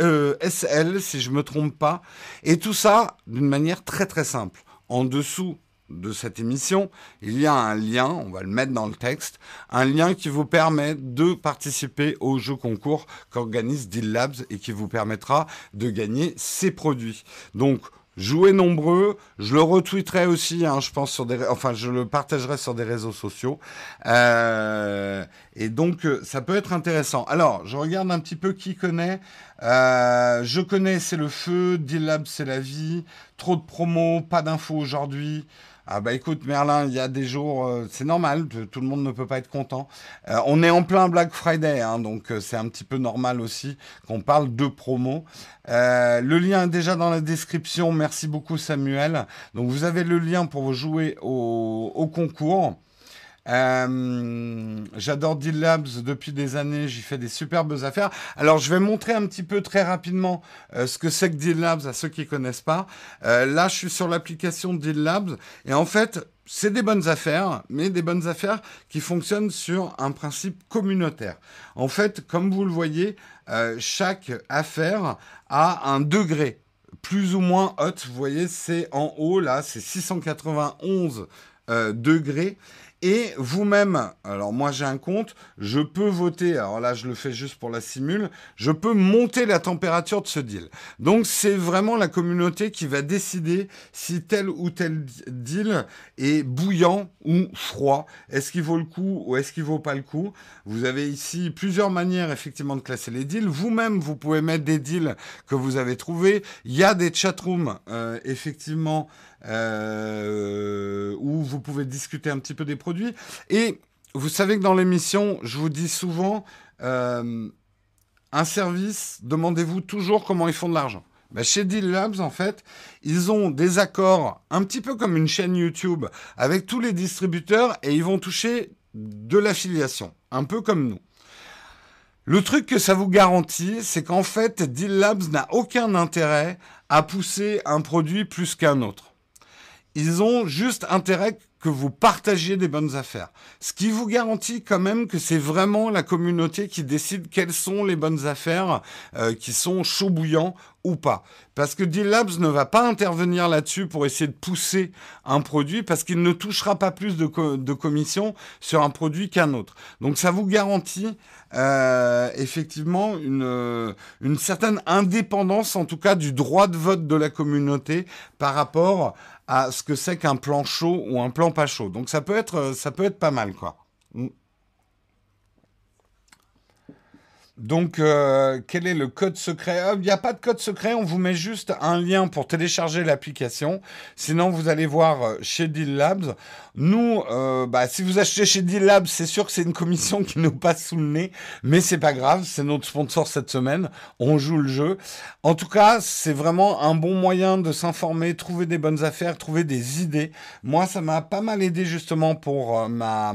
euh, SL, si je ne me trompe pas, et tout ça d'une manière très très simple. En dessous de cette émission, il y a un lien, on va le mettre dans le texte, un lien qui vous permet de participer au jeu concours qu'organise Deal Labs et qui vous permettra de gagner ces produits. Donc, jouez nombreux, je le retweeterai aussi, hein, je pense sur des, enfin je le partagerai sur des réseaux sociaux, euh, et donc euh, ça peut être intéressant. Alors, je regarde un petit peu qui connaît. Euh, je connais, c'est le feu. Deal Labs, c'est la vie. Trop de promos, pas d'infos aujourd'hui. Ah bah écoute Merlin, il y a des jours, euh, c'est normal, tout le monde ne peut pas être content. Euh, on est en plein Black Friday, hein, donc euh, c'est un petit peu normal aussi qu'on parle de promo. le lien est déjà dans la description, merci beaucoup Samuel. Donc vous avez le lien pour vous jouer au concours. Euh, j'adore Deal Labs depuis des années, j'y fais des superbes affaires. Alors je vais montrer un petit peu très rapidement euh, ce que c'est que Deal Labs à ceux qui connaissent pas. Euh, là, je suis sur l'application Deal Labs et en fait, c'est des bonnes affaires, mais des bonnes affaires qui fonctionnent sur un principe communautaire. En fait, comme vous le voyez, chaque affaire a un degré plus ou moins haute. Vous voyez, c'est en haut, là, c'est 691 degrés. Et vous-même, alors moi j'ai un compte, je peux voter, alors là je le fais juste pour la simule, je peux monter la température de ce deal. Donc c'est vraiment la communauté qui va décider si tel ou tel deal est bouillant ou froid. Est-ce qu'il vaut le coup ou est-ce qu'il vaut pas le coup? Vous avez ici plusieurs manières effectivement de classer les deals. Vous-même, vous pouvez mettre des deals que vous avez trouvés. Il y a des chatrooms euh, effectivement euh, où vous pouvez discuter un petit peu des produits. Et vous savez que dans l'émission, je vous dis souvent, euh, un service, demandez-vous toujours comment ils font de l'argent. Bah, chez Deal Labs, en fait, ils ont des accords un petit peu comme une chaîne YouTube avec tous les distributeurs et ils vont toucher de l'affiliation, un peu comme nous. Le truc que ça vous garantit, c'est qu'en fait, Deal Labs n'a aucun intérêt à pousser un produit plus qu'un autre ils ont juste intérêt que vous partagiez des bonnes affaires. Ce qui vous garantit quand même que c'est vraiment la communauté qui décide quelles sont les bonnes affaires euh, qui sont chaud bouillants ou pas. Parce que Deal Labs ne va pas intervenir là-dessus pour essayer de pousser un produit parce qu'il ne touchera pas plus de, de commission sur un produit qu'un autre. Donc ça vous garantit euh, effectivement une, une certaine indépendance, en tout cas du droit de vote de la communauté par rapport ce que c'est qu'un plan chaud ou un plan pas chaud. Donc ça peut être, euh, ça peut être pas mal, quoi. Mm. Donc, euh, quel est le code secret? Il n'y a pas de code secret, on vous met juste un lien pour télécharger l'application. Sinon, vous allez voir euh, chez Deal Labs. Nous, euh, bah, si vous achetez chez Deal Labs, c'est sûr que c'est une commission (laughs) qui nous passe sous le nez, mais c'est pas grave, c'est notre sponsor cette semaine. On joue le jeu. En tout cas, c'est vraiment un bon moyen de s'informer, trouver des bonnes affaires, trouver des idées. Moi, ça m'a pas mal aidé justement pour ma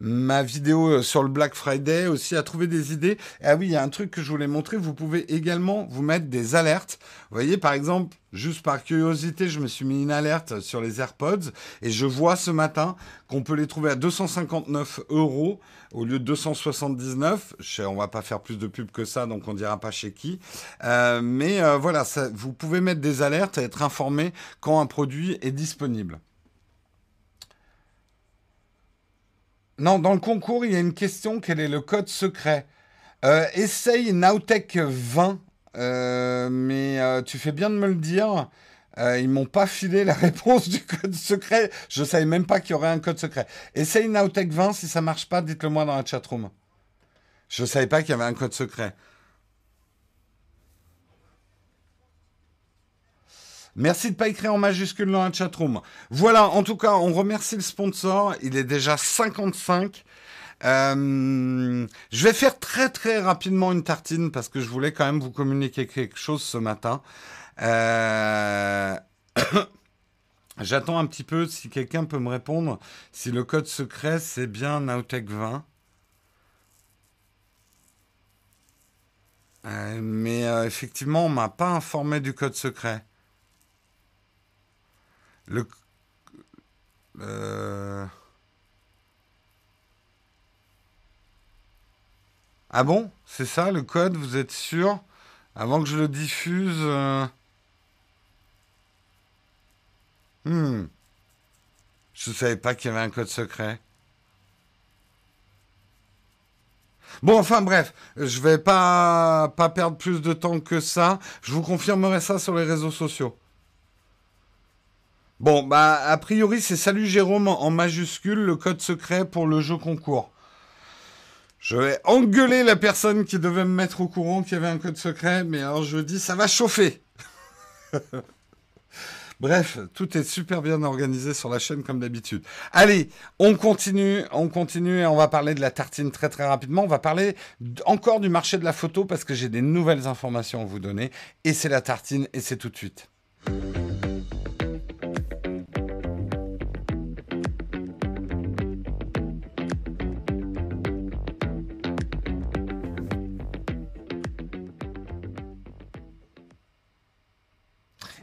ma vidéo euh, sur le Black Friday aussi à trouver des idées. ah oui, il y a un truc que je voulais montrer. Vous pouvez également vous mettre des alertes. Vous voyez, par exemple, juste par curiosité, je me suis mis une alerte sur les AirPods et je vois ce matin qu'on peut les trouver à 259 euros au lieu de 279. Je on va pas faire plus de pub que ça, donc on dira pas chez qui. Euh, mais euh, voilà, vous pouvez mettre des alertes et être informé quand un produit est disponible. Non, dans le concours, il y a une question quel est le code secret? Euh, Essaye Nowtech 20, euh, mais euh, tu fais bien de me le dire. ils m'ont pas filé la (laughs) réponse du code secret. Je savais même pas qu'il y aurait un code secret. Essaye Nowtech 20, si ça marche pas, dites-le moi dans la chatroom. Je savais pas qu'il y avait un code secret. Merci de ne pas écrire en majuscule dans la chatroom. Voilà, en tout cas, on remercie le sponsor. Il est déjà 55. Euh, je vais faire très très rapidement une tartine parce que je voulais quand même vous communiquer quelque chose ce matin. Euh, (coughs) j'attends un petit peu si quelqu'un peut me répondre si le code secret c'est bien Nowtech 20. Euh, mais effectivement, on m'a pas informé du code secret. Le. Euh, ah bon? C'est ça le code? Vous êtes sûr? Avant que je le diffuse. Euh, hmm. Je ne savais pas qu'il y avait un code secret. Bon, enfin bref, je vais pas, pas perdre plus de temps que ça. Je vous confirmerai ça sur les réseaux sociaux. Bon, bah, a priori, c'est Salut Jérôme en majuscule, le code secret pour le jeu concours. Je vais engueuler la personne qui devait me mettre au courant qu'il y avait un code secret, mais alors je dis, ça va chauffer. (laughs) Bref, tout est super bien organisé sur la chaîne comme d'habitude. Allez, on continue, on continue et on va parler de la tartine très très rapidement. On va parler encore du marché de la photo parce que j'ai des nouvelles informations à vous donner. Et c'est la tartine et c'est tout de suite.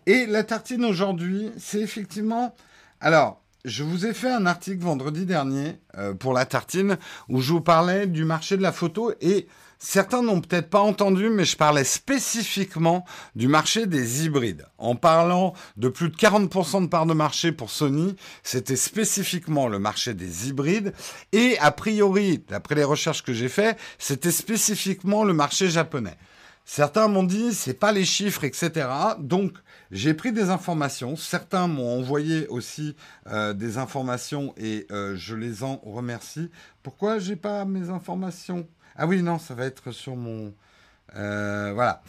Et la tartine aujourd'hui, c'est effectivement... Alors, je vous ai fait un article vendredi dernier euh, pour la tartine où je vous parlais du marché de la photo et certains n'ont peut-être pas entendu, mais je parlais spécifiquement du marché des hybrides. En parlant de plus de 40% de part de marché pour Sony, c'était spécifiquement le marché des hybrides et a priori, d'après les recherches que j'ai faites, c'était spécifiquement le marché japonais. Certains m'ont dit c'est pas les chiffres, etc. Donc j'ai pris des informations. Certains m'ont envoyé aussi euh, des informations et euh, je les en remercie. Pourquoi j'ai pas mes informations? Ah oui, non, ça va être sur mon. Euh, voilà.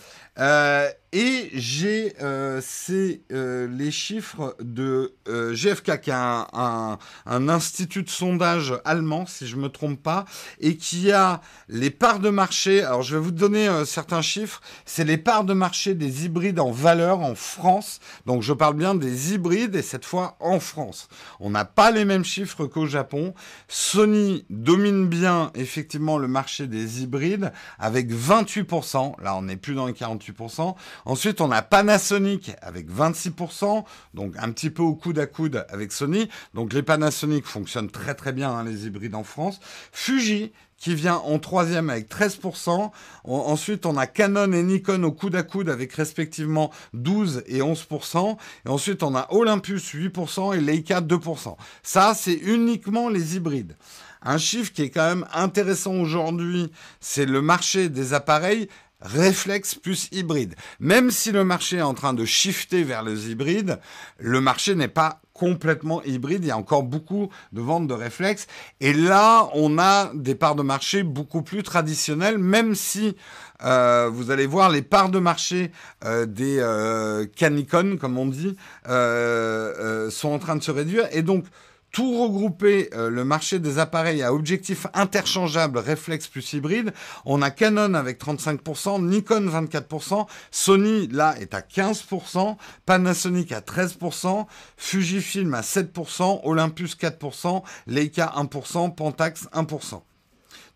Et j'ai, euh, euh, les chiffres de euh, GFK, qui est un, institut de sondage allemand, si je me trompe pas, et qui a les parts de marché. Alors, je vais vous donner certains chiffres. C'est les parts de marché des hybrides en valeur en France. Donc, je parle bien des hybrides, et cette fois en France. On n'a pas les mêmes chiffres qu'au Japon. Sony domine bien, effectivement, le marché des hybrides, avec 28% 26%. Là, on n'est plus dans les 48%. Ensuite, on a Panasonic avec 26%, donc un petit peu au coude à coude avec Sony. Donc les Panasonic fonctionnent très très bien, hein, les hybrides en France. Fuji qui vient en troisième avec 13%. ensuite, on a Canon et Nikon au coude à coude avec respectivement 12 et 11%. Et ensuite, on a Olympus 8% et Leica 2%. Ça, c'est uniquement les hybrides. Un chiffre qui est quand même intéressant aujourd'hui, c'est le marché des appareils réflexe plus hybride. Même si le marché est en train de shifter vers les hybrides, le marché n'est pas complètement hybride. Il y a encore beaucoup de ventes de réflexes. Et là, on a des parts de marché beaucoup plus traditionnelles, même si euh, vous allez voir les parts de marché euh, des euh, canicons, comme on dit, sont en train de se réduire. Et donc, tout regrouper euh, le marché des appareils à objectifs interchangeables réflexe plus hybride, on a Canon avec 35%, Nikon 24%, Sony là est à 15%, Panasonic à 13%, Fujifilm à 7%, Olympus 4%, Leica 1%, Pentax 1%.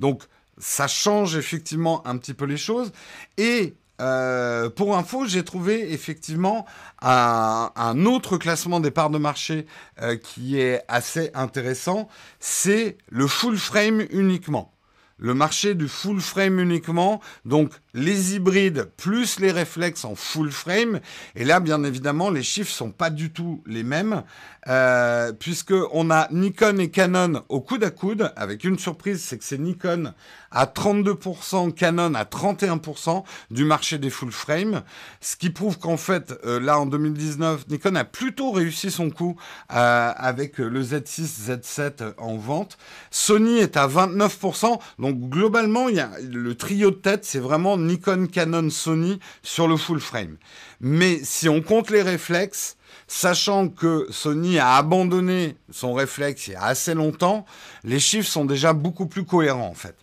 Donc ça change effectivement un petit peu les choses et euh, pour info, j'ai trouvé effectivement un, autre classement des parts de marché euh, qui est assez intéressant. C'est le full frame uniquement. Le marché du full frame uniquement, donc les hybrides plus les réflexes en full frame. Et là, bien évidemment, les chiffres sont pas du tout les mêmes, euh, puisque on a Nikon et Canon au coude à coude, avec une surprise, c'est que c'est Nikon à 32%, Canon à 31% du marché des full frame, ce qui prouve qu'en fait, euh, là en 2019, Nikon a plutôt réussi son coup euh, avec le Z6, Z7 en vente. Sony est à 29%, donc globalement, il y a le trio de tête, c'est vraiment Nikon, Canon, Sony sur le full frame. Mais si on compte les réflexes, sachant que Sony a abandonné son réflexe il y a assez longtemps, les chiffres sont déjà beaucoup plus cohérents en fait.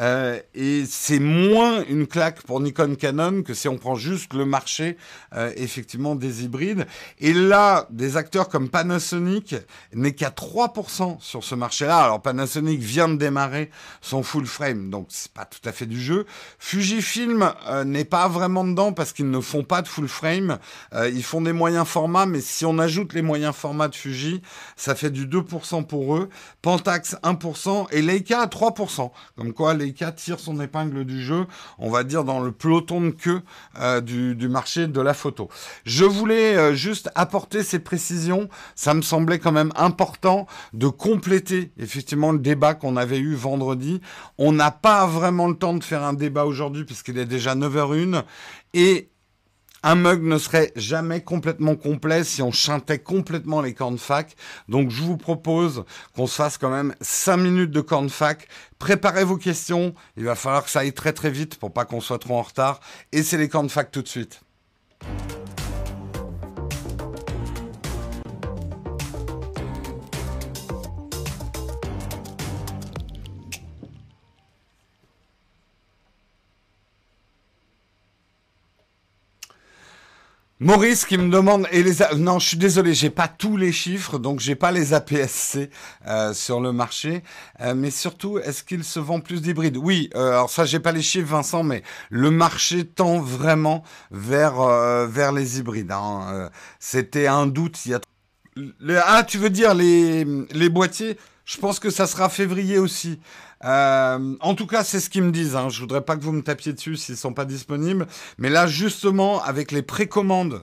Euh, et c'est moins une claque pour Nikon Canon que si on prend juste le marché euh, effectivement des hybrides. Et là, des acteurs comme Panasonic n'est qu'à 3% sur ce marché-là. Alors Panasonic vient de démarrer son full frame, donc c'est pas tout à fait du jeu. Fujifilm euh, n'est pas vraiment dedans parce qu'ils ne font pas de full frame. ils font des moyens formats, mais si on ajoute les moyens formats de Fuji, ça fait du 2% pour eux. Pentax 1% et Leica à 3%. Comme quoi Leica Tire son épingle du jeu, on va dire dans le peloton de queue euh, du, marché de la photo. Je voulais euh, juste apporter ces précisions, ça me semblait quand même important de compléter effectivement le débat qu'on avait eu vendredi. On n'a pas vraiment le temps de faire un débat aujourd'hui puisqu'il est déjà 9h01 et un mug ne serait jamais complètement complet si on chantait complètement les cornes fac. Donc je vous propose qu'on se fasse quand même 5 minutes de cornes fac. Préparez vos questions. Il va falloir que ça aille très très vite pour pas qu'on soit trop en retard. Et c'est les fac tout de suite. Maurice qui me demande et les non je suis désolé j'ai pas tous les chiffres donc j'ai pas les APS-C euh, sur le marché. Euh, mais surtout est-ce qu'il se vend plus d'hybrides? Oui euh, alors ça j'ai pas les chiffres Vincent mais le marché tend vraiment vers vers les hybrides hein. c'était un doute il y a ah tu veux dire les les boîtiers? Je pense que ça sera février aussi euh, en tout cas, c'est ce qu'ils me disent. Hein. Je voudrais pas que vous me tapiez dessus s'ils sont pas disponibles. Mais là, justement, avec les précommandes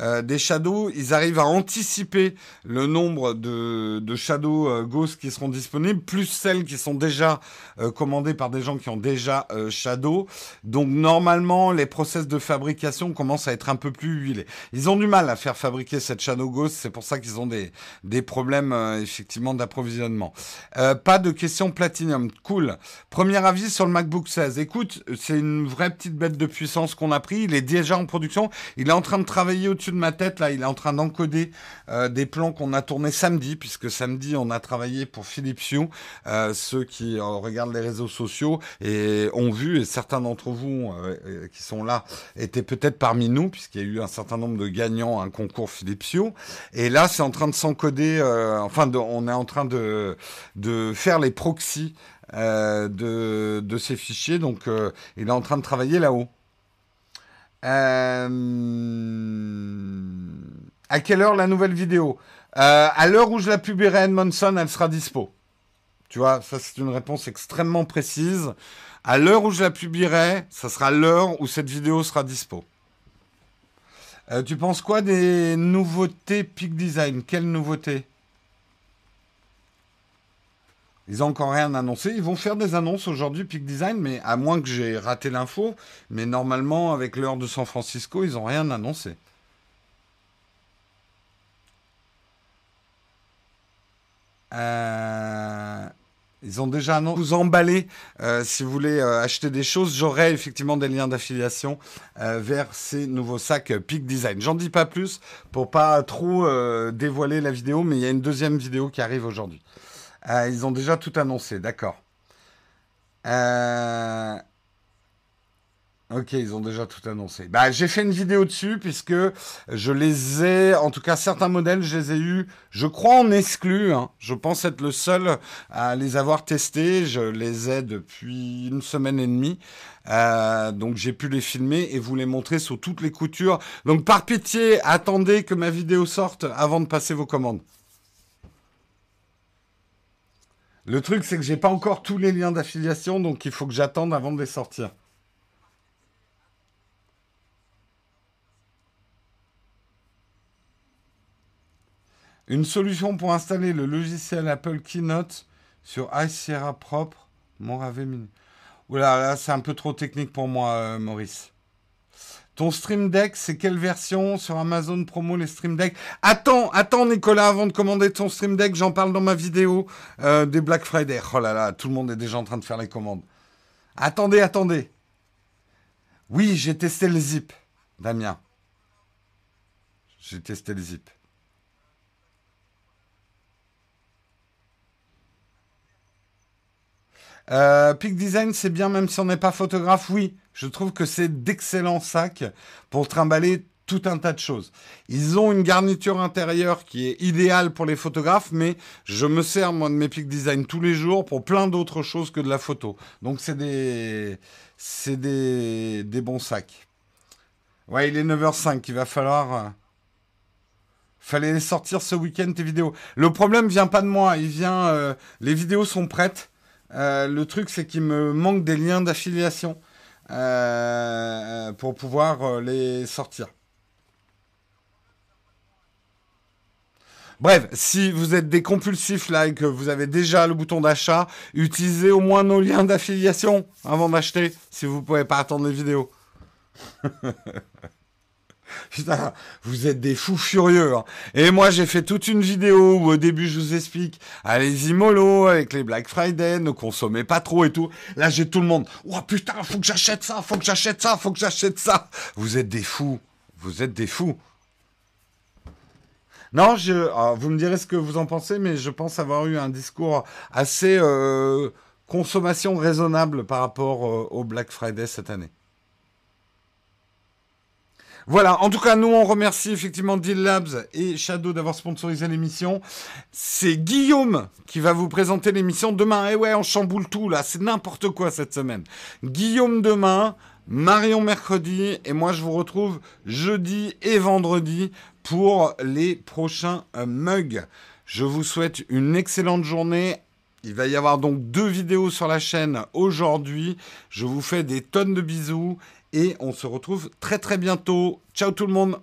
euh, des shadows, ils arrivent à anticiper le nombre de, de shadows euh, Ghost qui seront disponibles, plus celles qui sont déjà euh, commandées par des gens qui ont déjà euh, shadow. Donc normalement, les process de fabrication commencent à être un peu plus huilés. Ils ont du mal à faire fabriquer cette shadow Ghost, c'est pour ça qu'ils ont des, des problèmes effectivement d'approvisionnement. pas de questions Platinum, cool. Premier avis sur le MacBook 16. Écoute, c'est une vraie petite bête de puissance qu'on a pris. Il est déjà en production. Il est en train de travailler au au-dessus de ma tête, là, il est en train d'encoder euh, des plans qu'on a tournés samedi, puisque samedi, on a travaillé pour Philippe Sion. Euh, ceux qui regardent les réseaux sociaux et ont vu, et certains d'entre vous qui sont là étaient peut-être parmi nous, puisqu'il y a eu un certain nombre de gagnants à un concours Philippe Sion. Et là, c'est en train de s'encoder, enfin, on est en train de, de faire les proxys de, de, ces fichiers. Donc, il est en train de travailler là-haut. Euh, à quelle heure la nouvelle vidéo? Euh, À l'heure où je la publierai Edmondson, elle sera dispo. Tu vois, ça c'est une réponse extrêmement précise. À l'heure où je la publierai, ça sera l'heure où cette vidéo sera dispo. Euh, tu penses quoi des nouveautés Peak Design? Quelles nouveautés ils n'ont encore rien annoncé. Ils vont faire des annonces aujourd'hui, Peak Design, mais à moins que j'ai raté l'info. Mais normalement, avec l'heure de San Francisco, ils n'ont rien annoncé. Euh, ils ont déjà annoncé. Vous emballez euh, si vous voulez euh, acheter des choses. J'aurai effectivement des liens d'affiliation vers ces nouveaux sacs Peak Design. J'en dis pas plus pour pas trop dévoiler la vidéo, mais il y a une deuxième vidéo qui arrive aujourd'hui. Euh, ils ont déjà tout annoncé, d'accord. Euh, ok, ils ont déjà tout annoncé. Bah, j'ai fait une vidéo dessus puisque je les ai, en tout cas certains modèles, je les ai eus, je crois en exclu. Hein. Je pense être le seul à les avoir testés. Je les ai depuis une semaine et demie. Euh, donc j'ai pu les filmer et vous les montrer sous toutes les coutures. Donc par pitié, attendez que ma vidéo sorte avant de passer vos commandes. Le truc, c'est que j'ai pas encore tous les liens d'affiliation, donc il faut que j'attende avant de les sortir. Une solution pour installer le logiciel Apple Keynote sur iSierra propre, Morave Mini. Oula, là, c'est un peu trop technique pour moi, euh, Maurice. Ton Stream Deck, c'est quelle version sur Amazon Promo les Stream Deck Attends, attends Nicolas, avant de commander ton Stream Deck, j'en parle dans ma vidéo euh, des Black Friday. Oh là là, tout le monde est déjà en train de faire les commandes. Attendez, attendez. Oui, j'ai testé le zip, Damien. J'ai testé le zip. Euh, Peak Design, c'est bien même si on n'est pas photographe, oui. Je trouve que c'est d'excellents sacs pour trimballer tout un tas de choses. Ils ont une garniture intérieure qui est idéale pour les photographes, mais je me sers moi de mes Peak Design tous les jours pour plein d'autres choses que de la photo. Donc c'est des c'est des, des bons sacs. Ouais, il est 9h05, il va falloir euh, fallait sortir ce week-end tes vidéos. Le problème vient pas de moi, il vient euh, les vidéos sont prêtes. Euh, le truc, c'est qu'il me manque des liens d'affiliation euh, pour pouvoir euh, les sortir. Bref, si vous êtes des compulsifs là et que vous avez déjà le bouton d'achat, utilisez au moins nos liens d'affiliation avant d'acheter si vous ne pouvez pas attendre les vidéos. (laughs) (laughs) Putain, vous êtes des fous furieux. Hein. Et moi, j'ai fait toute une vidéo où au début, je vous explique, allez-y mollo, avec les Black Friday, ne consommez pas trop et tout. Là, j'ai tout le monde. Oh putain, faut que j'achète ça, faut que j'achète ça, faut que j'achète ça. Vous êtes des fous. Vous êtes des fous. Non, je, ah, vous me direz ce que vous en pensez, mais je pense avoir eu un discours assez euh, consommation raisonnable par rapport euh, au Black Friday cette année. Voilà, en tout cas, nous, on remercie effectivement Deal Labs et Shadow d'avoir sponsorisé l'émission. C'est Guillaume qui va vous présenter l'émission demain. Eh ouais, on chamboule tout, là. C'est n'importe quoi cette semaine. Guillaume demain, Marion mercredi, et moi, je vous retrouve jeudi et vendredi pour les prochains euh, mugs. Je vous souhaite une excellente journée. Il va y avoir donc deux vidéos sur la chaîne aujourd'hui. Je vous fais des tonnes de bisous et on se retrouve très très bientôt. Ciao tout le monde